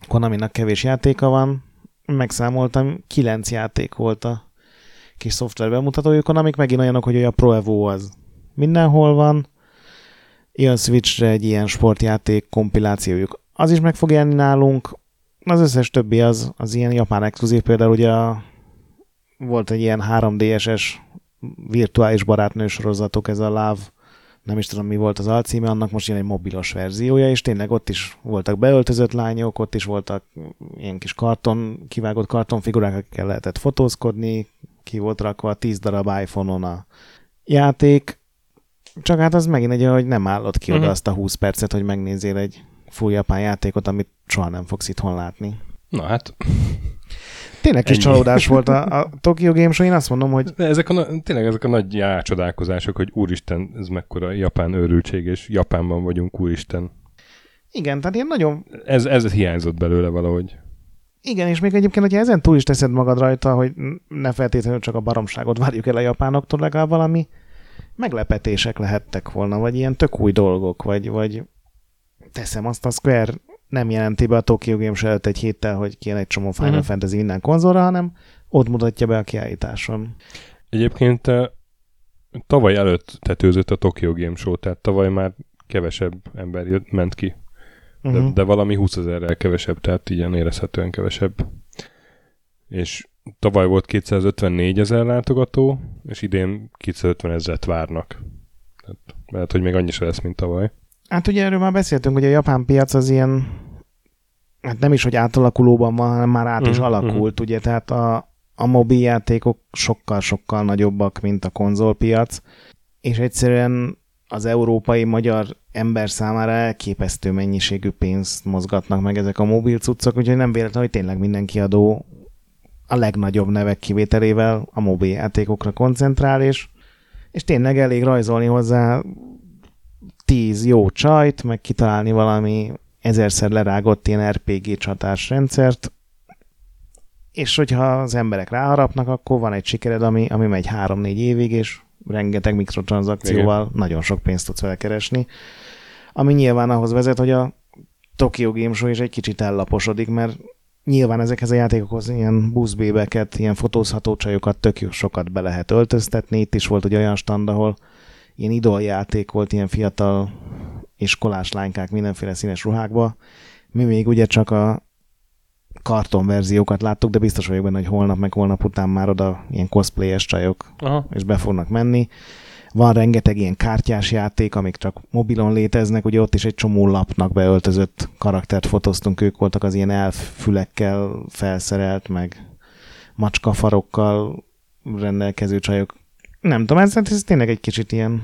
Speaker 2: Konaminak kevés játéka van, megszámoltam, kilenc játék volt a kis szoftver bemutatójukon, amik megint olyanok, hogy a Pro Evo az mindenhol van, jön Switchre egy ilyen sportjáték kompilációjuk. Az is meg fog jelenni nálunk, az összes többi az, az ilyen japán exkluzív, például ugye a, volt egy ilyen 3DS-es virtuális barátnő sorozatok, ez a Love, nem is tudom mi volt az alcíme, annak most ilyen egy mobilos verziója, és tényleg ott is voltak beöltözött lányok, ott is voltak ilyen kis karton, kivágott kartonfigurák, akikkel lehetett fotózkodni, ki volt rakva 10 darab iPhone-on a játék, csak hát az megint egy, hogy nem állott ki uh-huh. oda mhm. azt a 20 percet, hogy megnézzél egy full japán játékot, amit soha nem fogsz itthon látni.
Speaker 1: Na hát...
Speaker 2: Tényleg kis csalódás volt a, a Tokyo Game Show, én azt mondom, hogy...
Speaker 1: De ezek a, tényleg ezek a nagy rácsodálkozások, hogy úristen, ez mekkora japán őrültség, és Japánban vagyunk, úristen.
Speaker 2: Igen, tehát ilyen nagyon...
Speaker 1: Ez, ez hiányzott belőle valahogy.
Speaker 2: Igen, és még egyébként, hogyha ezen túl is teszed magad rajta, hogy ne feltétlenül csak a baromságot várjuk el a japánoktól, legalább valami meglepetések lehettek volna, vagy ilyen tök új dolgok, vagy, vagy teszem azt a Square nem jelenti be a Tokyo Game Show előtt egy héttel, hogy kijön egy csomó Final uh-huh. Fantasy minden konzolra, hanem ott mutatja be a kiállításon.
Speaker 1: Egyébként tavaly előtt tetőzött a Tokyo Game Show, tehát tavaly már kevesebb ember jött, ment ki uh-huh. de valami 20 ezerrel kevesebb, tehát ilyen érezhetően kevesebb. És tavaly volt 254 ezer látogató, és idén 250 ezeret várnak. Tehát lehet, hogy még annyi se lesz, mint tavaly.
Speaker 2: Hát ugye erről már beszéltünk, hogy a japán piac az ilyen, hát nem is, hogy átalakulóban van, hanem már át is mhm, alakult, uh-huh. ugye, tehát a, a mobiljátékok sokkal-sokkal nagyobbak, mint a konzolpiac, és egyszerűen az európai magyar ember számára elképesztő mennyiségű pénzt mozgatnak meg ezek a mobil cuccok, úgyhogy nem véletlen, hogy tényleg minden kiadó a legnagyobb nevek kivételével a mobil játékokra koncentrál, és, és tényleg elég rajzolni hozzá tíz jó csajt, meg kitalálni valami ezerszer lerágott ilyen RPG csatásrendszert, és hogyha az emberek ráharapnak, akkor van egy sikered, ami, ami megy három-négy évig, és rengeteg mikrotranszakcióval Igen. nagyon sok pénzt tudsz vele keresni, ami nyilván ahhoz vezet, hogy a Tokyo Game Show is egy kicsit ellaposodik, mert nyilván ezekhez a játékokhoz ilyen buszbébeket, ilyen fotózható csajokat tök sokat be lehet öltöztetni. Itt is volt egy olyan stand, ahol ilyen idoljáték volt, ilyen fiatal iskolás lánykák mindenféle színes ruhákba. Mi még ugye csak a kartonverziókat láttuk, de biztos vagyok benne, hogy holnap meg holnap után már oda ilyen cosplayes csajok Aha. és be fognak menni. Van rengeteg ilyen kártyás játék, amik csak mobilon léteznek, ugye ott is egy csomó lapnak beöltözött karaktert fotóztunk, ők voltak az ilyen elfülekkel felszerelt, meg macskafarokkal rendelkező csajok. Nem tudom, ez, ez tényleg egy kicsit ilyen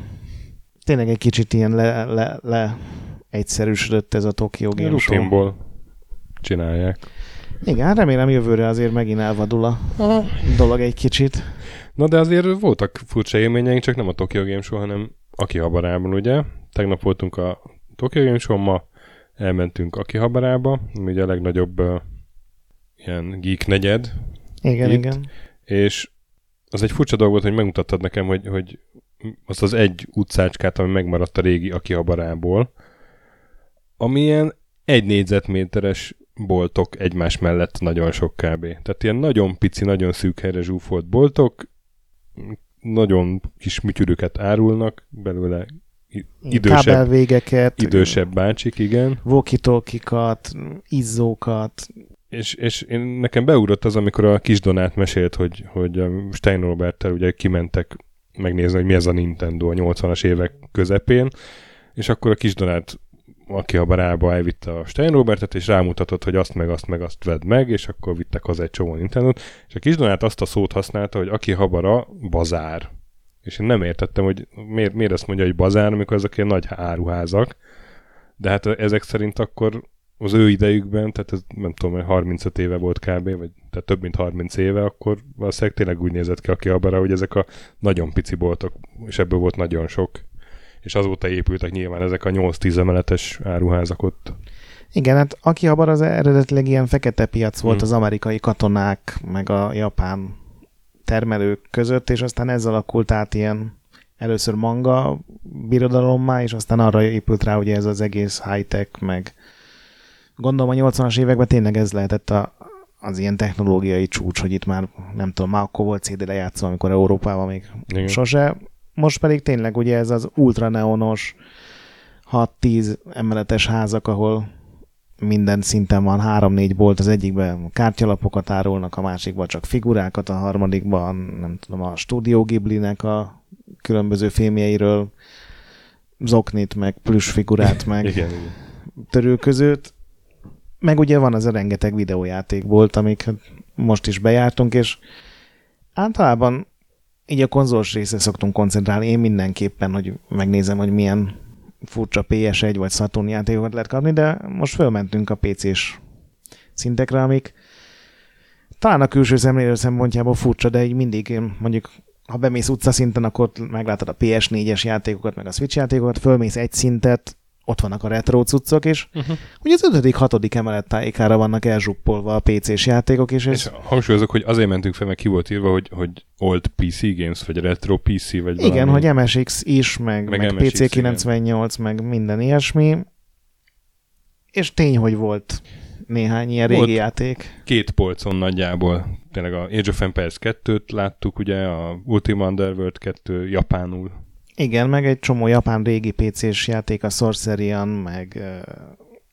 Speaker 2: tényleg egy kicsit ilyen le, le, le egyszerűsödött ez a Tokyo Game Show.
Speaker 1: csinálják.
Speaker 2: Igen, remélem jövőre azért megint elvadul a Aha. dolog egy kicsit.
Speaker 1: Na de azért voltak furcsa élményeink, csak nem a Tokyo Game Show, hanem Akihabarában, ugye? Tegnap voltunk a Tokyo Game Show, ma elmentünk Akihabarába, ami ugye a legnagyobb uh, ilyen geek negyed.
Speaker 2: Igen, itt, igen.
Speaker 1: És az egy furcsa dolog volt, hogy megmutattad nekem, hogy, hogy azt az egy utcácskát, ami megmaradt a régi Akihabarából, ami ilyen egy négyzetméteres boltok egymás mellett nagyon sok kb. Tehát ilyen nagyon pici, nagyon szűk helyre zsúfolt boltok, nagyon kis műtyürüket árulnak, belőle
Speaker 2: idősebb, kábelvégeket,
Speaker 1: idősebb bácsik, igen.
Speaker 2: Vokitolkikat, izzókat.
Speaker 1: És, és én, nekem beugrott az, amikor a kis Donát mesélt, hogy, hogy a Stein Roberttel ugye kimentek megnézni, hogy mi ez a Nintendo a 80-as évek közepén, és akkor a kis Donát aki a barába elvitte a Stein Robertet, és rámutatott, hogy azt meg azt meg azt vedd meg, és akkor vittek az egy csomó nintendo és a kis Donát azt a szót használta, hogy aki habara, bazár. És én nem értettem, hogy miért, miért ezt mondja, hogy bazár, amikor ezek ilyen nagy áruházak. De hát ezek szerint akkor az ő idejükben, tehát ez nem tudom, 35 éve volt kb, vagy tehát több mint 30 éve, akkor valószínűleg tényleg úgy nézett ki, aki abban, hogy ezek a nagyon pici boltok, és ebből volt nagyon sok. És azóta épültek nyilván ezek a 8-10 emeletes áruházak ott.
Speaker 2: Igen, hát aki abban az eredetileg ilyen fekete piac volt hmm. az amerikai katonák, meg a japán termelők között, és aztán ez alakult át ilyen először manga birodalommá, és aztán arra épült rá ugye ez az egész high-tech, meg gondolom a 80-as években tényleg ez lehetett a, az ilyen technológiai csúcs, hogy itt már nem tudom, már akkor volt CD lejátszó, amikor Európában még Igen. sose. Most pedig tényleg ugye ez az ultra neonos 6-10 emeletes házak, ahol minden szinten van, három-négy bolt, az egyikben kártyalapokat árulnak, a másikban csak figurákat, a harmadikban nem tudom, a Studio Ghibli-nek a különböző filmjeiről zoknit, meg plusz figurát, meg igen, igen. törülközőt. Meg ugye van az a rengeteg videójáték volt, amik most is bejártunk, és általában így a konzolos része szoktunk koncentrálni. Én mindenképpen, hogy megnézem, hogy milyen furcsa PS1 vagy Saturn játékokat lehet kapni, de most fölmentünk a PC-s szintekre, amik talán a külső szemlélő szempontjából furcsa, de így mindig mondjuk ha bemész utca szinten, akkor meglátod a PS4-es játékokat, meg a Switch játékokat, fölmész egy szintet, ott vannak a retro cuccok, és uh-huh. ugye az ötödik, hatodik emelet tájékára vannak elzsuppolva a PC-s játékok, és,
Speaker 1: és hangsúlyozok, hogy azért mentünk fel, meg ki volt írva, hogy, hogy old PC games, vagy retro PC, vagy valami.
Speaker 2: Igen, hogy MSX is, meg, meg, meg MSX, PC98, igen. meg minden ilyesmi. És tény, hogy volt néhány ilyen volt régi játék.
Speaker 1: Két polcon nagyjából. Tényleg a Age of Empires 2-t láttuk, ugye, a Ultima Underworld 2 japánul
Speaker 2: igen, meg egy csomó japán régi PC-s játék, a Sorcerian, meg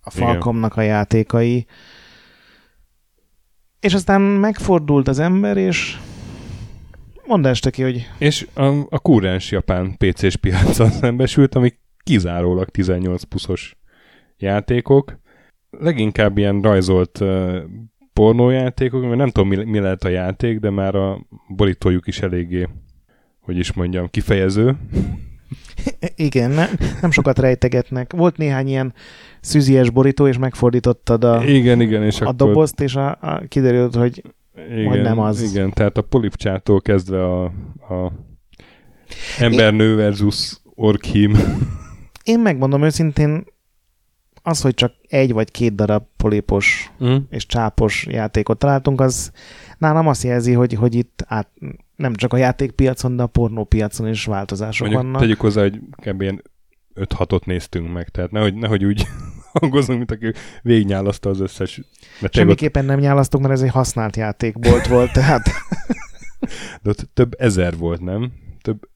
Speaker 2: a Falcomnak a játékai. És aztán megfordult az ember, és mondd este ki, hogy...
Speaker 1: És a, a kúrens japán PC-s piacon szembesült, ami kizárólag 18 pluszos játékok. Leginkább ilyen rajzolt uh, pornójátékok, mert nem tudom, mi, mi lehet a játék, de már a borítójuk is eléggé hogy is mondjam, kifejező.
Speaker 2: Igen, ne, nem sokat rejtegetnek. Volt néhány ilyen szűzies borító, és megfordítottad a,
Speaker 1: igen, igen, és
Speaker 2: a akkor... dobozt, és a, a, kiderült, hogy, igen, hogy nem az.
Speaker 1: Igen, tehát a polipcsától kezdve a, a embernő versus orkhím.
Speaker 2: Én megmondom őszintén, az, hogy csak egy vagy két darab polipos mm. és csápos játékot találtunk, az nálam azt jelzi, hogy, hogy itt át, nem csak a játékpiacon, de a pornópiacon is változások Mondjuk vannak.
Speaker 1: Tegyük hozzá, hogy kb. ilyen 5-6-ot néztünk meg, tehát nehogy, nehogy úgy hangozunk, mint aki végignyálaszta az összes.
Speaker 2: Semmiképpen ott... nem nyálasztok, mert ez egy használt játékbolt volt, tehát...
Speaker 1: de ott több ezer volt, nem? Több...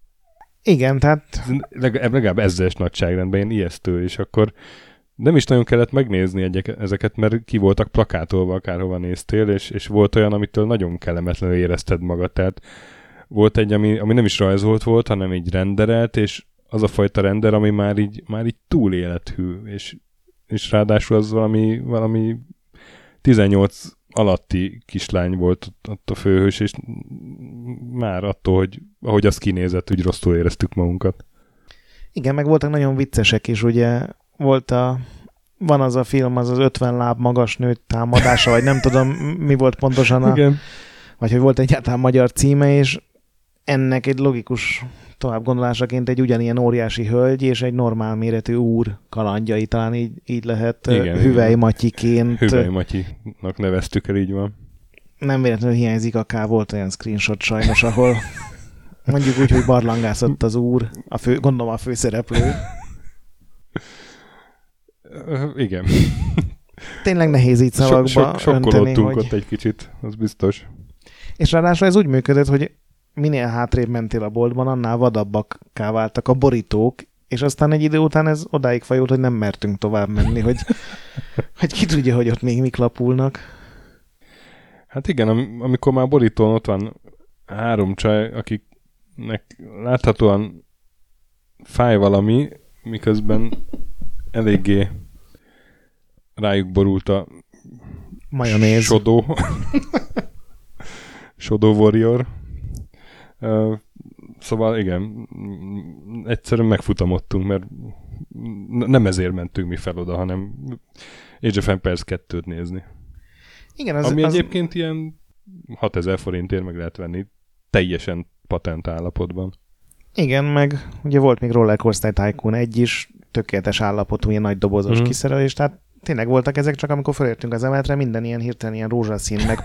Speaker 2: Igen, tehát...
Speaker 1: Legalább ezeres nagyságrendben, ilyen ijesztő, és akkor nem is nagyon kellett megnézni egyek, ezeket, mert ki voltak plakátolva, akárhova néztél, és, és volt olyan, amitől nagyon kellemetlenül érezted magad. Tehát volt egy, ami, ami nem is rajzolt volt, hanem így renderelt, és az a fajta render, ami már így, már így túl élethű, és, és ráadásul az valami, valami 18 alatti kislány volt ott a főhős, és már attól, hogy ahogy az kinézett, úgy rosszul éreztük magunkat.
Speaker 2: Igen, meg voltak nagyon viccesek is, ugye volt a van az a film, az az 50 láb magas nőt támadása, vagy nem tudom, mi volt pontosan a... Igen. Vagy hogy volt egyáltalán magyar címe, és ennek egy logikus tovább gondolásaként egy ugyanilyen óriási hölgy és egy normál méretű úr kalandjai, talán így, így lehet igen, Hüvely igen. Matyiként.
Speaker 1: Hüvely Matyinak neveztük el, így van.
Speaker 2: Nem véletlenül hiányzik a K, volt olyan screenshot sajnos, ahol mondjuk úgy, hogy barlangászott az úr, a fő, gondolom a főszereplő.
Speaker 1: Igen.
Speaker 2: Tényleg nehéz így szavakba so, so,
Speaker 1: önteni, hogy... ott egy kicsit, az biztos.
Speaker 2: És ráadásul ez úgy működött, hogy minél hátrébb mentél a boltban, annál vadabbak váltak a borítók, és aztán egy idő után ez odáig fajult, hogy nem mertünk tovább menni, hogy, hogy ki tudja, hogy ott még mik lapulnak.
Speaker 1: Hát igen, am- amikor már borítón ott van három csaj, akiknek láthatóan fáj valami, miközben eléggé rájuk borult a
Speaker 2: Majonéz.
Speaker 1: Sodó. Sodó Warrior. Uh, szóval igen, egyszerűen megfutamodtunk, mert nem ezért mentünk mi fel oda, hanem Age of Empires 2-t nézni.
Speaker 2: Igen,
Speaker 1: az, Ami az... egyébként ilyen 6000 forintért meg lehet venni teljesen patent állapotban.
Speaker 2: Igen, meg ugye volt még Rollercoaster Tycoon 1 is, tökéletes állapotú, ilyen nagy dobozos mm-hmm. kiszerelés, tehát tényleg voltak ezek, csak amikor felértünk az emeletre, minden ilyen hirtelen ilyen rózsaszín, meg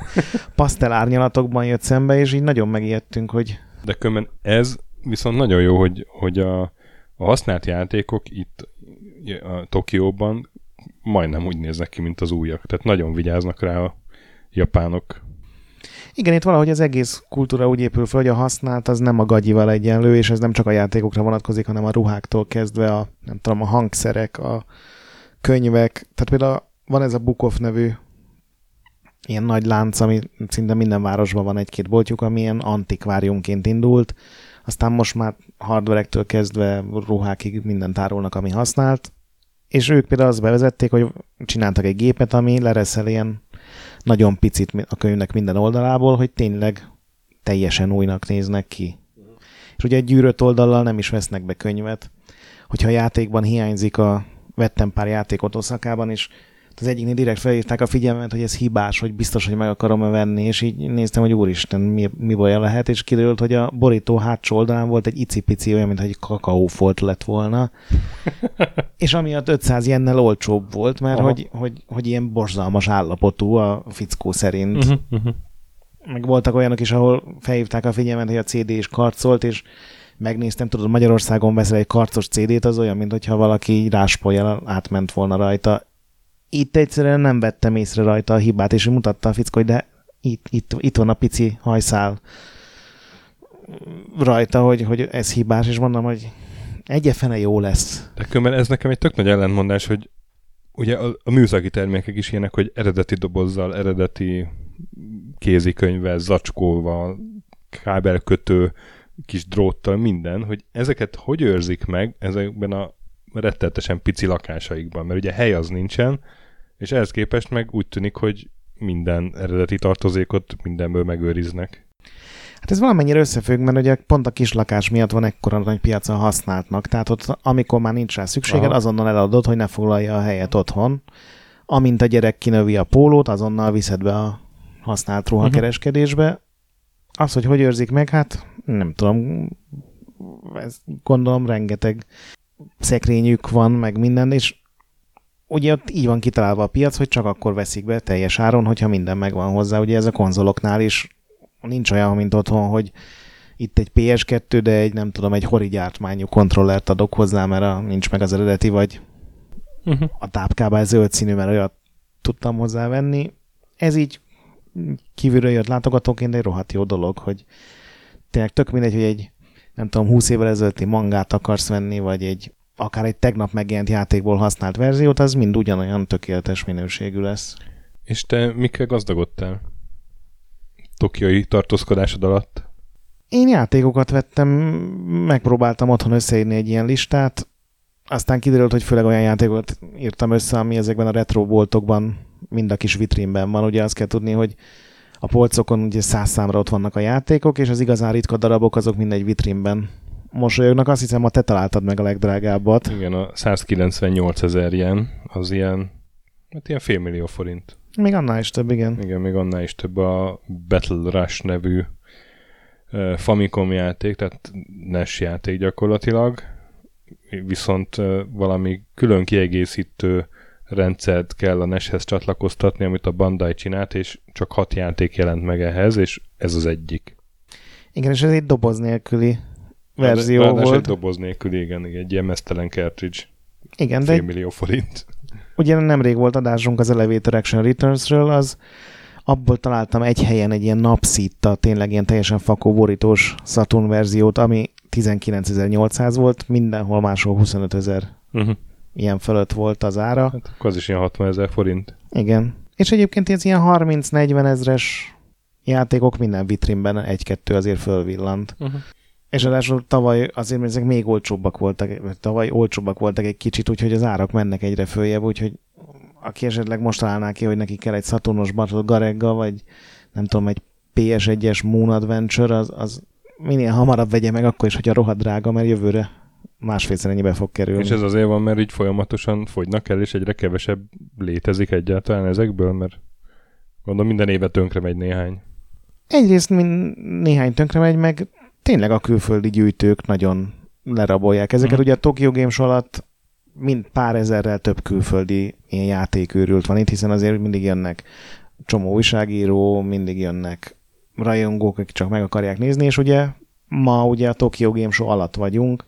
Speaker 2: pasztel árnyalatokban jött szembe, és így nagyon megijedtünk, hogy...
Speaker 1: De különben ez viszont nagyon jó, hogy, hogy a, a használt játékok itt a Tokióban majdnem úgy néznek ki, mint az újak. Tehát nagyon vigyáznak rá a japánok.
Speaker 2: Igen, itt valahogy az egész kultúra úgy épül fel, hogy a használt az nem a gagyival egyenlő, és ez nem csak a játékokra vonatkozik, hanem a ruháktól kezdve a, nem tudom, a hangszerek, a könyvek. Tehát például van ez a Bukov nevű ilyen nagy lánc, ami szinte minden városban van egy-két boltjuk, ami ilyen antikváriumként indult, aztán most már hardverektől kezdve ruhákig mindent árulnak, ami használt, és ők például azt bevezették, hogy csináltak egy gépet, ami lereszel ilyen nagyon picit a könyvnek minden oldalából, hogy tényleg teljesen újnak néznek ki. És ugye egy gyűrött oldallal nem is vesznek be könyvet. Hogyha a játékban hiányzik a, vettem pár játékot Oszakában, és az egyiknél direkt felhívták a figyelmet, hogy ez hibás, hogy biztos, hogy meg akarom -e venni, és így néztem, hogy úristen, mi, mi baja lehet, és kiderült, hogy a borító hátsó oldalán volt egy icipici, olyan, mintha egy kakaófolt lett volna, és amiatt 500 jennel olcsóbb volt, mert hogy, hogy, hogy, ilyen borzalmas állapotú a fickó szerint. Uh-huh, uh-huh. Meg voltak olyanok is, ahol felhívták a figyelmet, hogy a CD is karcolt, és megnéztem, tudod, Magyarországon veszel egy karcos CD-t, az olyan, mintha valaki ráspolja átment volna rajta itt egyszerűen nem vettem észre rajta a hibát, és mutatta a fickó, hogy de itt, itt, itt van a pici hajszál rajta, hogy, hogy ez hibás, és mondom, hogy egyefene jó lesz.
Speaker 1: De különben ez nekem egy tök nagy ellentmondás, hogy ugye a, a műszaki termékek is ilyenek, hogy eredeti dobozzal, eredeti kézikönyvvel, zacskóval, kábelkötő, kis dróttal, minden, hogy ezeket hogy őrzik meg ezekben a rettetesen pici lakásaikban, mert ugye hely az nincsen, és ehhez képest meg úgy tűnik, hogy minden eredeti tartozékot mindenből megőriznek.
Speaker 2: Hát ez valamennyire összefügg, mert ugye pont a kis lakás miatt van ekkora nagy piacon használtnak, tehát ott amikor már nincs rá szükséged, Aha. azonnal eladod, hogy ne foglalja a helyet otthon. Amint a gyerek kinövi a pólót, azonnal viszed be a használt ruhakereskedésbe. Az, hogy hogy őrzik meg, hát nem tudom, ez gondolom rengeteg szekrényük van, meg minden, és ugye ott így van kitalálva a piac, hogy csak akkor veszik be teljes áron, hogyha minden megvan hozzá. Ugye ez a konzoloknál is nincs olyan, mint otthon, hogy itt egy PS2, de egy nem tudom, egy hori gyártmányú kontrollert adok hozzá, mert a, nincs meg az eredeti, vagy uh-huh. a tápkában zöld színű, mert olyat tudtam hozzá venni. Ez így kívülről jött látogatóként egy rohadt jó dolog, hogy tényleg tök mindegy, hogy egy nem tudom, 20 évvel ezelőtti mangát akarsz venni, vagy egy akár egy tegnap megjelent játékból használt verziót, az mind ugyanolyan tökéletes minőségű lesz.
Speaker 1: És te mikkel gazdagodtál? Tokiai tartózkodásod alatt?
Speaker 2: Én játékokat vettem, megpróbáltam otthon összeírni egy ilyen listát, aztán kiderült, hogy főleg olyan játékokat írtam össze, ami ezekben a retro boltokban mind a kis vitrínben van. Ugye azt kell tudni, hogy a polcokon ugye száz számra ott vannak a játékok, és az igazán ritka darabok azok mind egy vitrínben mosolyognak. Azt hiszem, a te találtad meg a legdrágábbat.
Speaker 1: Igen, a 198 ezer ilyen, az ilyen, hát ilyen félmillió forint.
Speaker 2: Még annál is több, igen.
Speaker 1: Igen, még annál is több a Battle Rush nevű uh, Famicom játék, tehát NES játék gyakorlatilag, viszont uh, valami külön kiegészítő rendszert kell a NES-hez csatlakoztatni, amit a Bandai csinált, és csak hat játék jelent meg ehhez, és ez az egyik.
Speaker 2: Igen, és ez egy doboz nélküli verzió
Speaker 1: Ráadás
Speaker 2: volt.
Speaker 1: egy doboz nélküli, igen, egy ilyen mesztelen cartridge.
Speaker 2: Igen,
Speaker 1: de... millió forint.
Speaker 2: Ugye nemrég volt adásunk az Elevator Action Returns-ről, az abból találtam egy helyen egy ilyen napszitta, tényleg ilyen teljesen fakó borítós Saturn verziót, ami 19.800 volt, mindenhol máshol 25.000 uh-huh. Ilyen fölött volt az ára.
Speaker 1: Hát akkor az is ilyen 60 ezer forint.
Speaker 2: Igen. És egyébként ez ilyen 30-40 ezres játékok minden vitrínben egy-kettő azért fölvillant. Uh-huh. És ráadásul tavaly azért ezek még olcsóbbak voltak, tavaly olcsóbbak voltak egy kicsit, úgyhogy az árak mennek egyre följebb, úgyhogy aki esetleg most találná ki, hogy neki kell egy Saturnos Battle Garegga, vagy nem tudom, egy PS1-es Moon Adventure, az, az minél hamarabb vegye meg, akkor is, hogyha rohadt drága, mert jövőre másfélszer ennyibe fog kerülni.
Speaker 1: És ez azért van, mert így folyamatosan fogynak el, és egyre kevesebb létezik egyáltalán ezekből, mert gondolom minden éve tönkre megy néhány.
Speaker 2: Egyrészt mind, néhány tönkre megy, meg tényleg a külföldi gyűjtők nagyon lerabolják ezeket. Mm. Ugye a Tokyo Games alatt mind pár ezerrel több külföldi ilyen játékőrült van itt, hiszen azért mindig jönnek csomó újságíró, mindig jönnek rajongók, akik csak meg akarják nézni, és ugye ma ugye a Tokyo Game Show alatt vagyunk,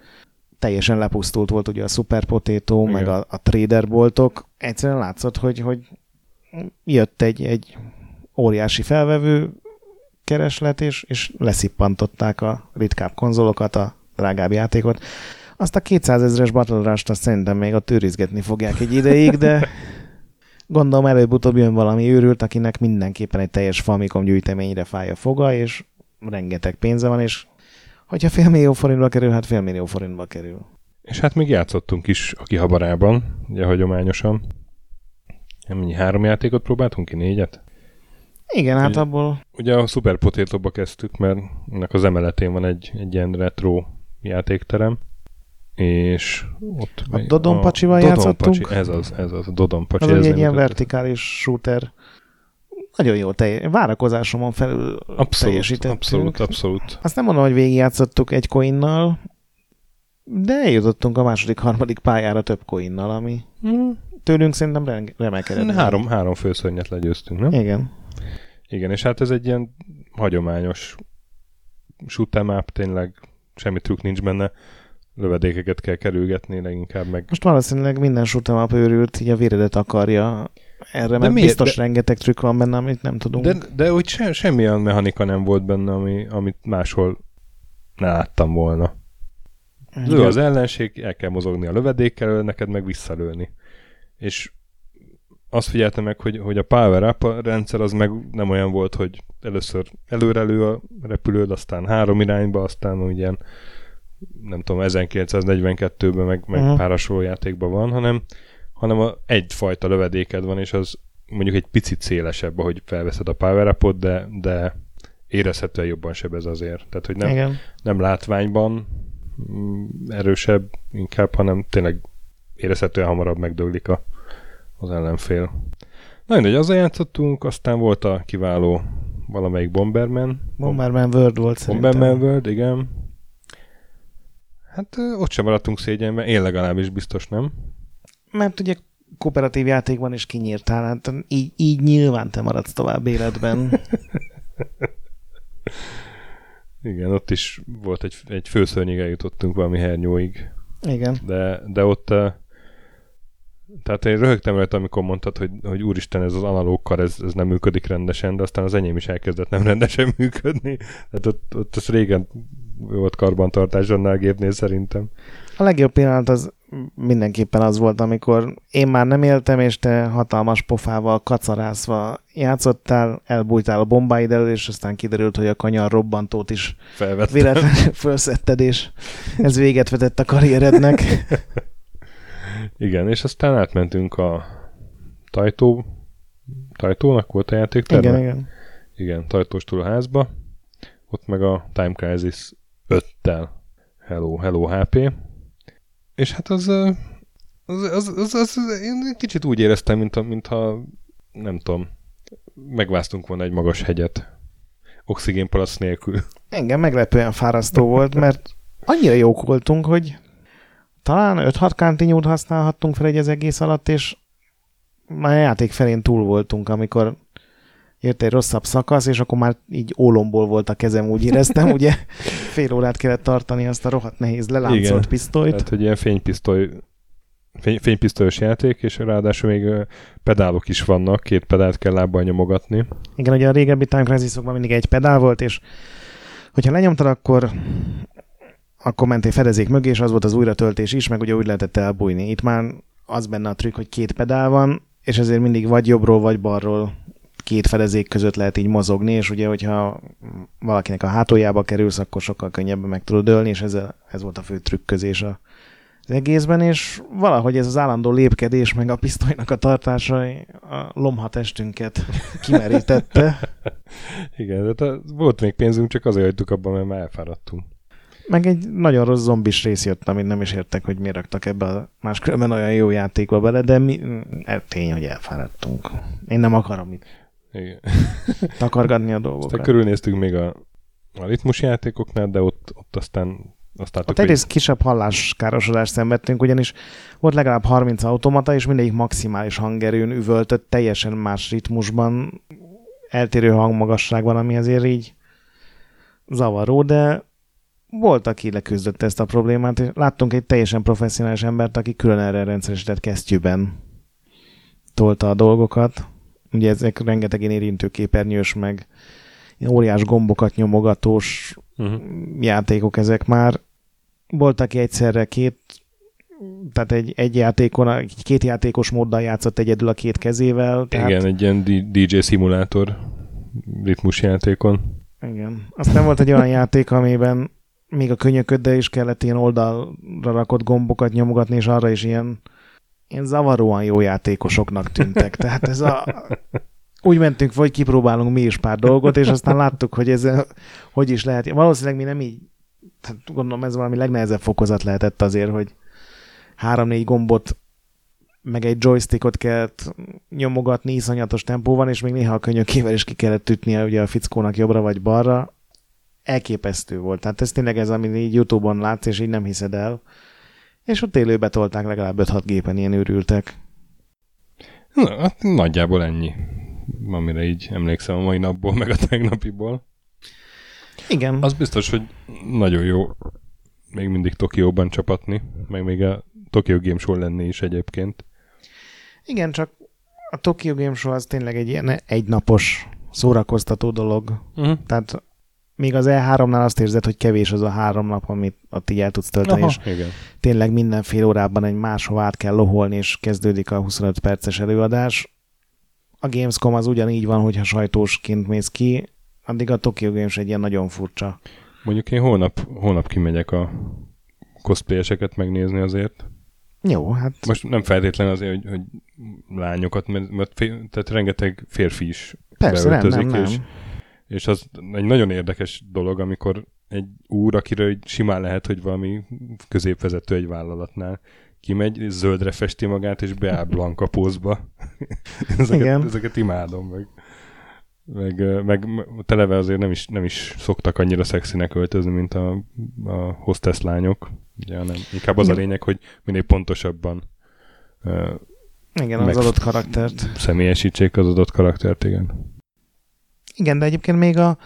Speaker 2: teljesen lepusztult volt ugye a Super Potato, Igen. meg a, a trader boltok. Egyszerűen látszott, hogy, hogy jött egy, egy óriási felvevő kereslet, és, és leszippantották a ritkább konzolokat, a drágább játékot. Azt a 200 ezeres Battle Rush-t azt szerintem még ott őrizgetni fogják egy ideig, de gondolom előbb-utóbb jön valami őrült, akinek mindenképpen egy teljes Famicom gyűjteményre fáj a foga, és rengeteg pénze van, és hogyha fél millió forintba kerül, hát fél millió forintba kerül.
Speaker 1: És hát még játszottunk is a kihabarában, ugye hagyományosan. Mennyi három játékot próbáltunk ki, négyet?
Speaker 2: Igen, hát ugye, abból...
Speaker 1: Ugye a Super potato kezdtük, mert ennek az emeletén van egy, egy ilyen retro játékterem, és ott...
Speaker 2: A Dodon Pacsival Dodon játszottunk.
Speaker 1: Ez az, ez az, a Dodon Pacsi.
Speaker 2: Az ez egy ilyen vertikális shooter. Nagyon jó, telj- várakozásomon felül
Speaker 1: abszolút, teljesítettünk. Abszolút, abszolút.
Speaker 2: Azt nem mondom, hogy végigjátszottuk egy coinnal, de eljutottunk a második, harmadik pályára több coinnal, ami hmm. tőlünk szerintem remek
Speaker 1: Három, három főszörnyet legyőztünk, nem?
Speaker 2: Igen.
Speaker 1: Igen, és hát ez egy ilyen hagyományos shoot'em up, tényleg semmi trükk nincs benne lövedékeket kell kerülgetni leginkább meg.
Speaker 2: Most valószínűleg minden shoot'em up őrült, így a véredet akarja erre, de mert miért? biztos de, rengeteg trükk van benne, amit nem tudunk.
Speaker 1: De, de úgy se, semmi olyan mechanika nem volt benne, ami, amit máshol ne láttam volna. Lő az ellenség, el kell mozogni a lövedékkel, neked meg visszalőni. És azt figyeltem meg, hogy, hogy a Power Up rendszer az meg nem olyan volt, hogy először előrelő a repülőd, aztán három irányba, aztán ilyen nem tudom, 1942-ben meg, meg uh-huh. pár hasonló játékban van, hanem, hanem a, egyfajta lövedéked van, és az mondjuk egy picit szélesebb, ahogy felveszed a power de, de érezhetően jobban sebez azért. Tehát, hogy nem, Igen. nem látványban mm, erősebb inkább, hanem tényleg érezhetően hamarabb megdöglik a, az ellenfél. Na mindegy, azzal játszottunk, aztán volt a kiváló valamelyik Bomberman.
Speaker 2: Bomberman World volt
Speaker 1: Bomberman szerintem. World, igen. Hát ott sem maradtunk szégyenben, én legalábbis biztos nem.
Speaker 2: Mert ugye kooperatív játékban is kinyírtál, hát így, így nyilván te maradsz tovább életben.
Speaker 1: Igen, ott is volt egy, egy főszörnyig eljutottunk valami hernyóig.
Speaker 2: Igen.
Speaker 1: De, de ott tehát én röhögtem rajta, amikor mondtad, hogy, hogy úristen, ez az analóg kar, ez, ez nem működik rendesen, de aztán az enyém is elkezdett nem rendesen működni. Tehát ott, ott az régen volt karbantartás annál a gépnél szerintem.
Speaker 2: A legjobb pillanat az mindenképpen az volt, amikor én már nem éltem, és te hatalmas pofával kacarászva játszottál, elbújtál a bombáid elől, és aztán kiderült, hogy a kanyar robbantót is véletlenül felszetted, és ez véget vetett a karrierednek.
Speaker 1: Igen, és aztán átmentünk a Tajtó, Tajtónak volt a játék
Speaker 2: Igen, igen.
Speaker 1: Igen, Tajtóstól a házba. Ott meg a Time Crisis 5-tel. Hello, hello HP. És hát az, az, az, az, az, én kicsit úgy éreztem, mint, mintha nem tudom, megvásztunk volna egy magas hegyet. Oxigénpalac nélkül.
Speaker 2: Engem meglepően fárasztó volt, mert annyira jók voltunk, hogy talán 5-6 kantinyút használhattunk fel egy az egész alatt, és már a játék felén túl voltunk, amikor jött egy rosszabb szakasz, és akkor már így ólomból volt a kezem, úgy éreztem, ugye fél órát kellett tartani azt a rohadt nehéz leláncolt Igen. pisztolyt.
Speaker 1: Tehát, hogy ilyen fénypisztoly fény, fénypisztolyos játék, és ráadásul még pedálok is vannak, két pedált kell lábbal nyomogatni.
Speaker 2: Igen, ugye a régebbi Time crisis mindig egy pedál volt, és hogyha lenyomtad, akkor akkor mentél fedezék mögé, és az volt az újratöltés is, meg ugye úgy lehetett elbújni. Itt már az benne a trükk, hogy két pedál van, és ezért mindig vagy jobbról, vagy balról két fedezék között lehet így mozogni, és ugye, hogyha valakinek a hátuljába kerülsz, akkor sokkal könnyebben meg tudod ölni, és ez, a, ez volt a fő trükközés a, az egészben, és valahogy ez az állandó lépkedés, meg a pisztolynak a tartása a lomhatestünket kimerítette.
Speaker 1: Igen, de volt még pénzünk, csak azért hagytuk abban, mert már elfáradtunk.
Speaker 2: Meg egy nagyon rossz zombis rész jött, amit nem is értek, hogy miért raktak ebbe a máskülönben olyan jó játékba bele, de mi, e, tény, hogy elfáradtunk. Én nem akarom itt Igen. takargatni a dolgokat.
Speaker 1: Aztán körülnéztünk még a, a ritmus játékoknál, de ott, ott aztán
Speaker 2: azt láttuk, ott egyrészt hogy... kisebb halláskárosodást szenvedtünk, ugyanis volt legalább 30 automata, és mindegyik maximális hangerőn üvöltött, teljesen más ritmusban, eltérő hangmagasságban, ami azért így zavaró, de volt, aki leküzdött ezt a problémát, és láttunk egy teljesen professzionális embert, aki külön erre rendszeresített kesztyűben tolta a dolgokat. Ugye ezek rengeteg ilyen érintőképernyős, meg óriás gombokat nyomogatós uh-huh. játékok ezek már. Volt, aki egyszerre két, tehát egy, egy játékon, egy két játékos móddal játszott egyedül a két kezével.
Speaker 1: Tehát... Igen, egy ilyen DJ szimulátor ritmusjátékon.
Speaker 2: Igen. Aztán volt egy olyan játék, amiben még a könyököddel is kellett ilyen oldalra rakott gombokat nyomogatni, és arra is ilyen, ilyen zavaróan jó játékosoknak tűntek. Tehát ez a... Úgy mentünk, hogy kipróbálunk mi is pár dolgot, és aztán láttuk, hogy ez hogy is lehet. Valószínűleg mi nem így, tehát gondolom ez valami legnehezebb fokozat lehetett azért, hogy három-négy gombot meg egy joystickot kellett nyomogatni iszonyatos tempóban, és még néha a könyökével is ki kellett ütnie ugye a fickónak jobbra vagy balra, elképesztő volt. Tehát ez tényleg ez, amit így Youtube-on látsz, és így nem hiszed el. És ott élőbe tolták legalább 5-6 gépen ilyen őrültek.
Speaker 1: Na, hát nagyjából ennyi, amire így emlékszem a mai napból, meg a tegnapiból.
Speaker 2: Igen.
Speaker 1: Az biztos, hogy nagyon jó még mindig Tokióban csapatni, meg még a Tokyo Game Show lenni is egyébként.
Speaker 2: Igen, csak a Tokyo Game Show az tényleg egy ilyen egynapos szórakoztató dolog. Uh-huh. Tehát még az E3-nál azt érzed, hogy kevés az a három nap, amit ott így el tudsz tölteni, Aha, és igen. tényleg minden fél órában egy máshová át kell loholni, és kezdődik a 25 perces előadás. A Gamescom az ugyanígy van, hogyha sajtósként mész ki, addig a Tokyo Games egy ilyen nagyon furcsa.
Speaker 1: Mondjuk én holnap, holnap kimegyek a cosplayeseket megnézni azért.
Speaker 2: Jó, hát...
Speaker 1: Most nem feltétlenül azért, hogy, hogy lányokat, mert, mert fél, tehát rengeteg férfi is
Speaker 2: Persze, beöltözik, nem, nem,
Speaker 1: és
Speaker 2: nem
Speaker 1: és az egy nagyon érdekes dolog, amikor egy úr, akiről simán lehet, hogy valami középvezető egy vállalatnál kimegy, zöldre festi magát, és beáll Blanka pózba. ezeket, Igen. ezeket imádom meg. Meg, meg televe azért nem is, nem is szoktak annyira szexinek öltözni, mint a, a hostess lányok. Ugye, hanem inkább az a lényeg, hogy minél pontosabban
Speaker 2: uh, igen, az adott karaktert.
Speaker 1: Személyesítsék az adott karaktert, igen.
Speaker 2: Igen, de egyébként még a,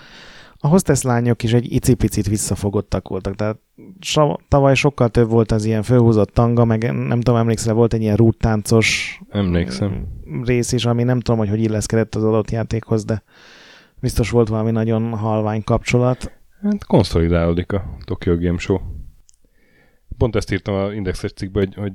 Speaker 2: a hostess lányok is egy icipicit visszafogottak voltak, tehát so, tavaly sokkal több volt az ilyen fölhúzott tanga, meg nem tudom, emlékszel, volt egy ilyen rúttáncos
Speaker 1: Emlékszem.
Speaker 2: rész is, ami nem tudom, hogy hogy illeszkedett az adott játékhoz, de biztos volt valami nagyon halvány kapcsolat.
Speaker 1: Hát konszolidálódik a Tokyo Game Show pont ezt írtam a indexes cikkbe, hogy, hogy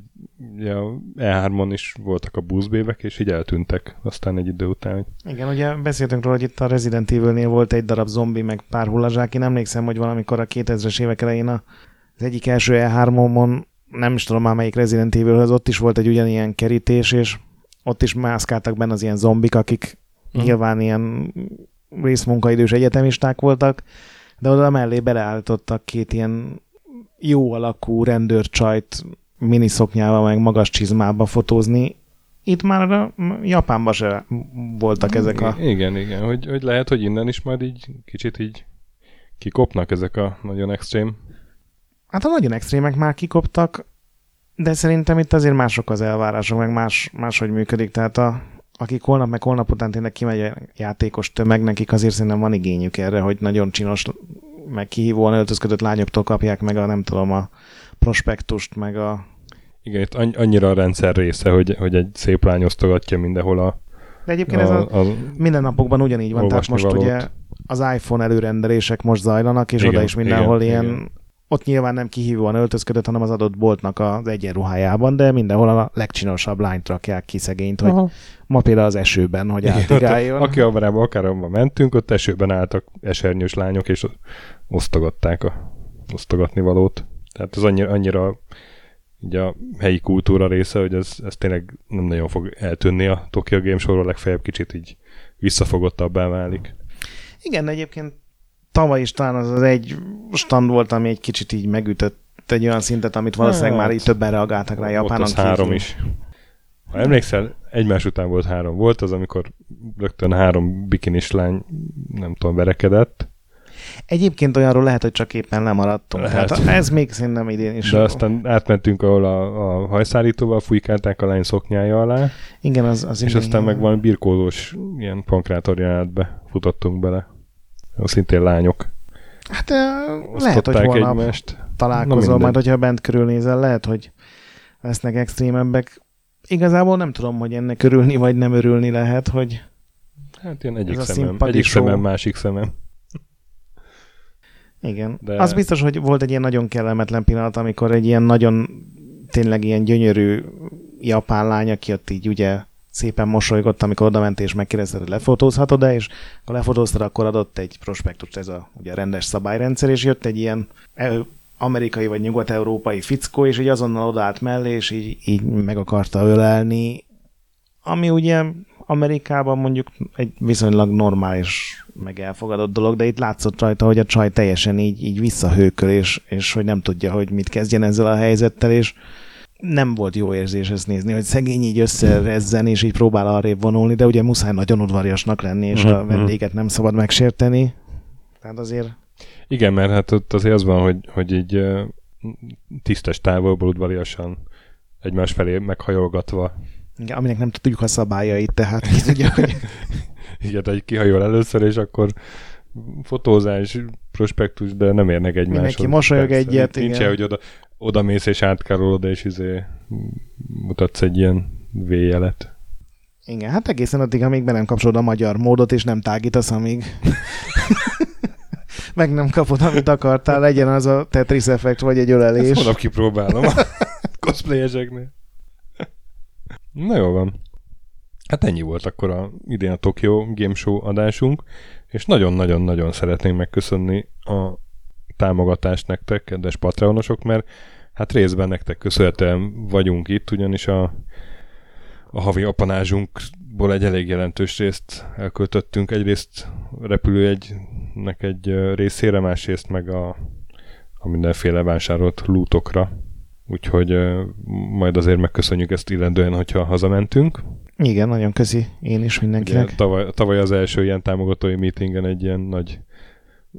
Speaker 1: ugye a E3-on is voltak a buszbévek, és így eltűntek aztán egy idő után.
Speaker 2: Igen, ugye beszéltünk róla, hogy itt a Resident Evil-nél volt egy darab zombi, meg pár hullazsák. Én emlékszem, hogy valamikor a 2000-es évek elején az egyik első E3-on, nem is tudom már melyik Resident evil az ott is volt egy ugyanilyen kerítés, és ott is mászkáltak benne az ilyen zombik, akik uh-huh. nyilván ilyen részmunkaidős egyetemisták voltak, de oda mellé beleállítottak két ilyen jó alakú rendőrcsajt miniszoknyával, meg magas csizmába fotózni. Itt már a Japánban se voltak ezek a...
Speaker 1: Igen, igen, hogy, hogy lehet, hogy innen is majd így kicsit így kikopnak ezek a nagyon extrém.
Speaker 2: Hát a nagyon extrémek már kikoptak, de szerintem itt azért mások az elvárások, meg más, máshogy működik. Tehát a, akik holnap meg holnap után tényleg kimegy a játékos tömeg, nekik azért szerintem van igényük erre, hogy nagyon csinos meg kihívóan öltözködött lányoktól kapják meg a nem tudom a prospektust, meg a...
Speaker 1: Igen, itt annyira a rendszer része, hogy, hogy egy szép lány osztogatja mindenhol a
Speaker 2: De egyébként a, ez a, a minden napokban ugyanígy van, tehát most valót. ugye az iPhone előrendelések most zajlanak, és igen, oda is mindenhol igen, ilyen igen ott nyilván nem kihívóan öltözködött, hanem az adott boltnak az egyenruhájában, de mindenhol a legcsinosabb lányt rakják ki szegényt, hogy Aha. ma például az esőben, hogy átigáljon.
Speaker 1: Aki abban akár mentünk, ott esőben álltak esernyős lányok, és osztogatták a osztogatni valót. Tehát ez annyira, annyira ugye a helyi kultúra része, hogy ez, ez tényleg nem nagyon fog eltűnni a Tokyo Game Show-ról, legfeljebb kicsit így visszafogottabbá válik.
Speaker 2: Igen, egyébként tavaly is talán az, az egy stand volt, ami egy kicsit így megütött egy olyan szintet, amit valószínűleg hát, már így többen reagáltak rá Japánon
Speaker 1: Ott az három is. Ha emlékszel, egymás után volt három. Volt az, amikor rögtön három bikinis lány, nem tudom, verekedett.
Speaker 2: Egyébként olyanról lehet, hogy csak éppen lemaradtunk. Lehet. Tehát ez még szerintem idén is.
Speaker 1: De aztán átmentünk, ahol a, a hajszállítóval fújkálták a lány szoknyája alá.
Speaker 2: Igen, az, az
Speaker 1: És aztán meg van birkózós ilyen pankrátor jelenetbe futottunk bele szintén lányok.
Speaker 2: Hát lehet, hogy holnap egymást. találkozol, majd hogyha bent körülnézel, lehet, hogy lesznek extrémebbek. Igazából nem tudom, hogy ennek örülni vagy nem örülni lehet, hogy
Speaker 1: Hát ilyen egyik szemem, egyik szemem, másik szemem.
Speaker 2: Igen. De... Az biztos, hogy volt egy ilyen nagyon kellemetlen pillanat, amikor egy ilyen nagyon tényleg ilyen gyönyörű japán lány, aki ott így ugye szépen mosolygott, amikor oda ment és megkérdezte, hogy lefotózhatod-e, és ha lefotóztad, akkor adott egy prospektust, ez a ugye rendes szabályrendszer, és jött egy ilyen amerikai vagy nyugat-európai fickó, és így azonnal odállt mellé, és így, így meg akarta ölelni, ami ugye Amerikában mondjuk egy viszonylag normális, meg elfogadott dolog, de itt látszott rajta, hogy a csaj teljesen így, így visszahőköl, és, és hogy nem tudja, hogy mit kezdjen ezzel a helyzettel, és nem volt jó érzés ezt nézni, hogy szegény így összerezzen, és így próbál arrébb vonulni, de ugye muszáj nagyon udvariasnak lenni, és uh-huh. a mhm, mhm. vendéget nem szabad megsérteni. Tehát azért...
Speaker 1: Igen, mert hát ott azért az van, hogy, hogy így tisztes távolból udvariasan egymás felé meghajolgatva.
Speaker 2: Igen, aminek nem tudjuk a szabályait, tehát ki tudja, hogy...
Speaker 1: Igen, egy kihajol először, és akkor fotózás, prospektus, de nem érnek egymáshoz.
Speaker 2: Mindenki mosolyog egyet,
Speaker 1: Nincs igen. hogy oda, oda mész és átkarolod, és izé mutatsz egy ilyen V-jelet.
Speaker 2: Igen, hát egészen addig, amíg be nem kapcsolod a magyar módot, és nem tágítasz, amíg meg nem kapod, amit akartál, legyen az a Tetris effekt, vagy egy ölelés. Ezt
Speaker 1: holnap kipróbálom a cosplayeseknél. Na jó van. Hát ennyi volt akkor a, idén a Tokyo Game Show adásunk, és nagyon-nagyon-nagyon szeretnénk megköszönni a támogatást nektek, kedves Patreonosok, mert hát részben nektek köszönhetően vagyunk itt, ugyanis a, a havi apanázsunkból egy elég jelentős részt elköltöttünk. Egyrészt repülőegynek egy részére, másrészt meg a, a mindenféle vásárolt lútokra. Úgyhogy majd azért megköszönjük ezt illendően, hogyha hazamentünk.
Speaker 2: Igen, nagyon köszi én is mindenkinek.
Speaker 1: Ugye, tavaly, tavaly az első ilyen támogatói meetingen egy ilyen nagy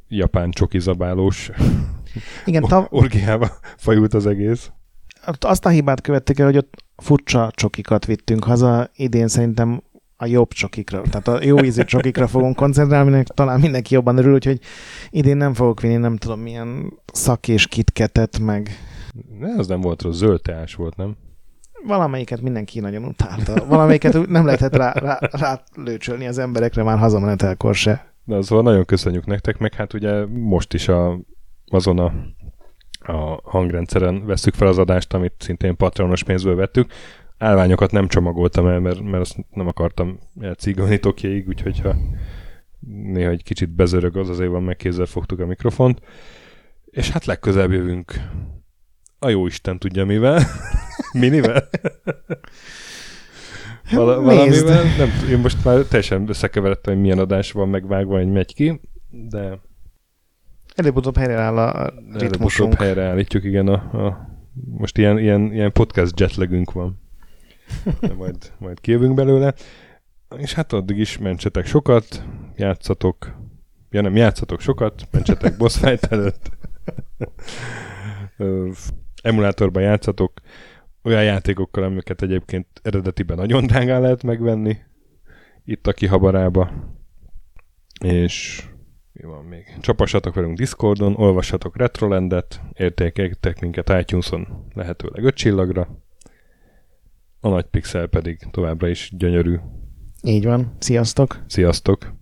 Speaker 1: japán csokizabálós
Speaker 2: Igen,
Speaker 1: tav... orgiába fajult az egész.
Speaker 2: Azt a hibát követték el, hogy ott furcsa csokikat vittünk haza, idén szerintem a jobb csokikra, tehát a jó ízű csokikra fogunk koncentrálni, aminek talán mindenki jobban örül, úgyhogy idén nem fogok vinni, nem tudom, milyen szak és kitketet, meg...
Speaker 1: Ne, az nem volt rossz, zöld teás volt, nem?
Speaker 2: Valamelyiket mindenki nagyon utálta. Valamelyiket nem lehetett rá, rá, rá lőcsölni az emberekre már hazamenetelkor se.
Speaker 1: De szóval nagyon köszönjük nektek, meg hát ugye most is a, azon a, a hangrendszeren veszük fel az adást, amit szintén patronos pénzből vettük. Állványokat nem csomagoltam el, mert, mert azt nem akartam elcígolni Tokjéig, úgyhogy ha néha egy kicsit bezörög az, azért van, meg fogtuk a mikrofont. És hát legközelebb jövünk a jó Isten tudja mivel. Minivel? Val- valamivel. Nem, én most már teljesen összekeveredtem, hogy milyen adás van megvágva, hogy megy ki, de...
Speaker 2: Előbb-utóbb helyreáll a ritmusunk. Előbb-utóbb
Speaker 1: helyreállítjuk, igen. A, a, most ilyen, ilyen, ilyen podcast jetlagünk van. De majd, majd kijövünk belőle. És hát addig is mentsetek sokat, játszatok, ja nem, játszatok sokat, mentsetek boss fight előtt. emulátorban játszatok, olyan játékokkal, amiket egyébként eredetiben nagyon drágán lehet megvenni, itt a kihabarába. És mi van még? Csapassatok velünk Discordon, olvassatok Retrolandet, értékeljetek minket itunes lehetőleg 5 csillagra, a nagy pixel pedig továbbra is gyönyörű.
Speaker 2: Így van. Sziasztok!
Speaker 1: Sziasztok!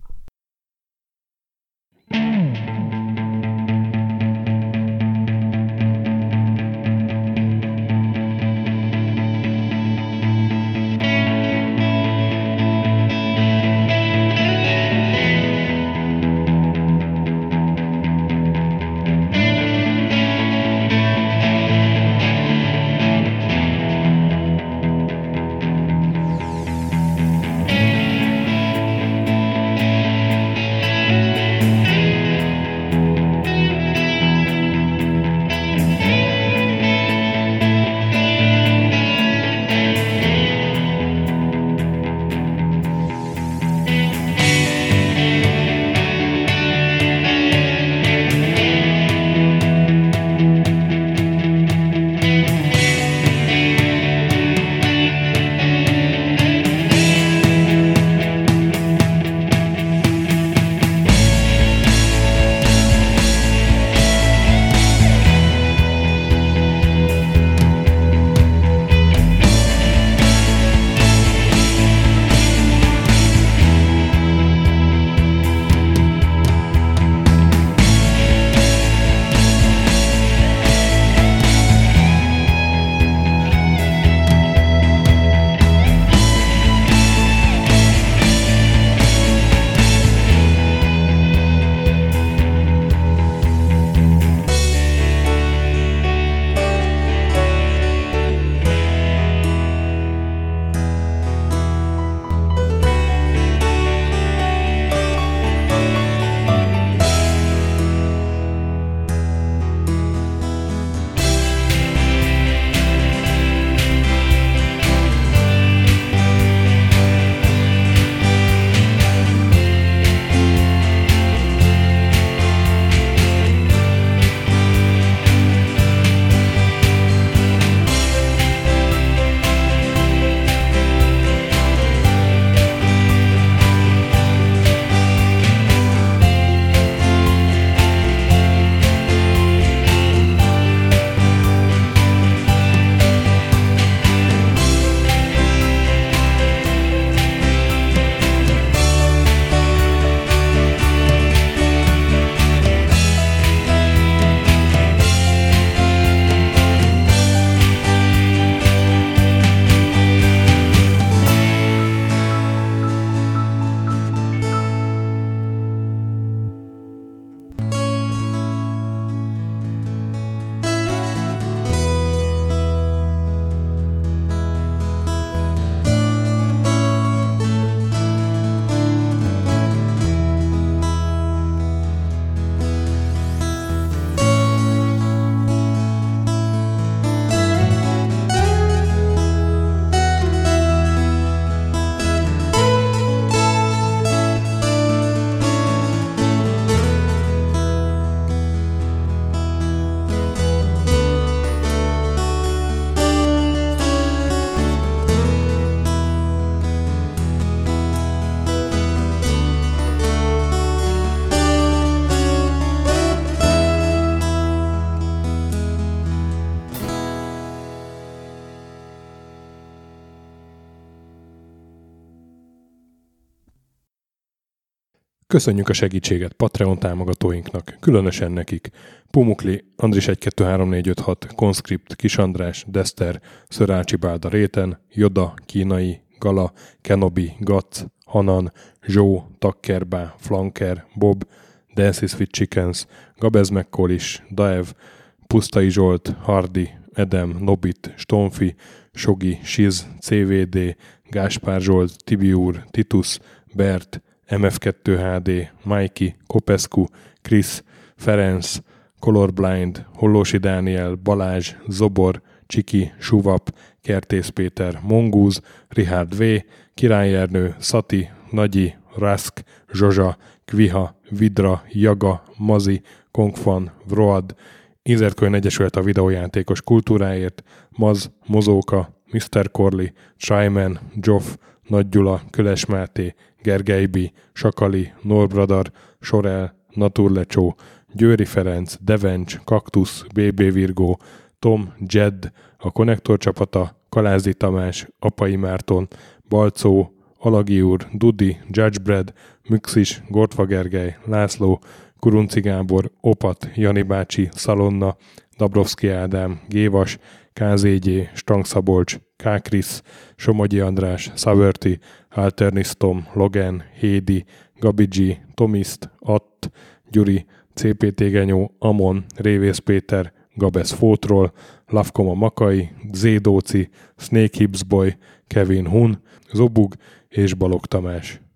Speaker 1: Köszönjük a segítséget Patreon támogatóinknak, különösen nekik. Pumukli, Andris 123456, Conscript, Kisandrás, Dester, Szörácsi Bálda Réten, Joda, Kínai, Gala, Kenobi, Gatz, Hanan, Zsó, Takkerbá, Flanker, Bob, Dances with Chickens, Gabez Mekkolis, Daev, Pusztai Zsolt, Hardi, Edem, Nobit, Stonfi, Sogi, Siz, CVD, Gáspár Zsolt, Tibiúr, Titus, Bert, MF2 HD, Mikey, Kopescu, Chris, Ferenc, Colorblind, Hollósi Dániel, Balázs, Zobor, Csiki, Suvap, Kertész Péter, Mongúz, Richard V, Király Ernő, Szati, Nagyi, Rask, Zsozsa, Kviha, Vidra, Jaga, Mazi, Kongfan, Vroad, Inzertkönyv Egyesület a videójátékos kultúráért, Maz, Mozóka, Mr. Corley, Tryman, Joff, Nagy Gyula, Köles Máté, Gergely B., Sakali, Norbradar, Sorel, Naturlecsó, Győri Ferenc, Devencs, Kaktusz, BB Virgó, Tom, Jed, a Konnektor csapata, Kalázi Tamás, Apai Márton, Balcó, Alagi úr, Dudi, Judgebred, Müxis, Gortva Gergely, László, Kurunci Gábor, Opat, Jani bácsi, Szalonna, Dabrowski Ádám, Gévas, KZG, Strang Szabolcs, Kákris, Somogyi András, Szaverti, Alternisztom, Logan, Hédi, Gabigi, Tomiszt, Att, Gyuri, CPT Genyó, Amon, Révész Péter, Gabesz Fótról, Lavkoma Makai, Zédóci, Snake Boy, Kevin Hun, Zobug és Balog Tamás.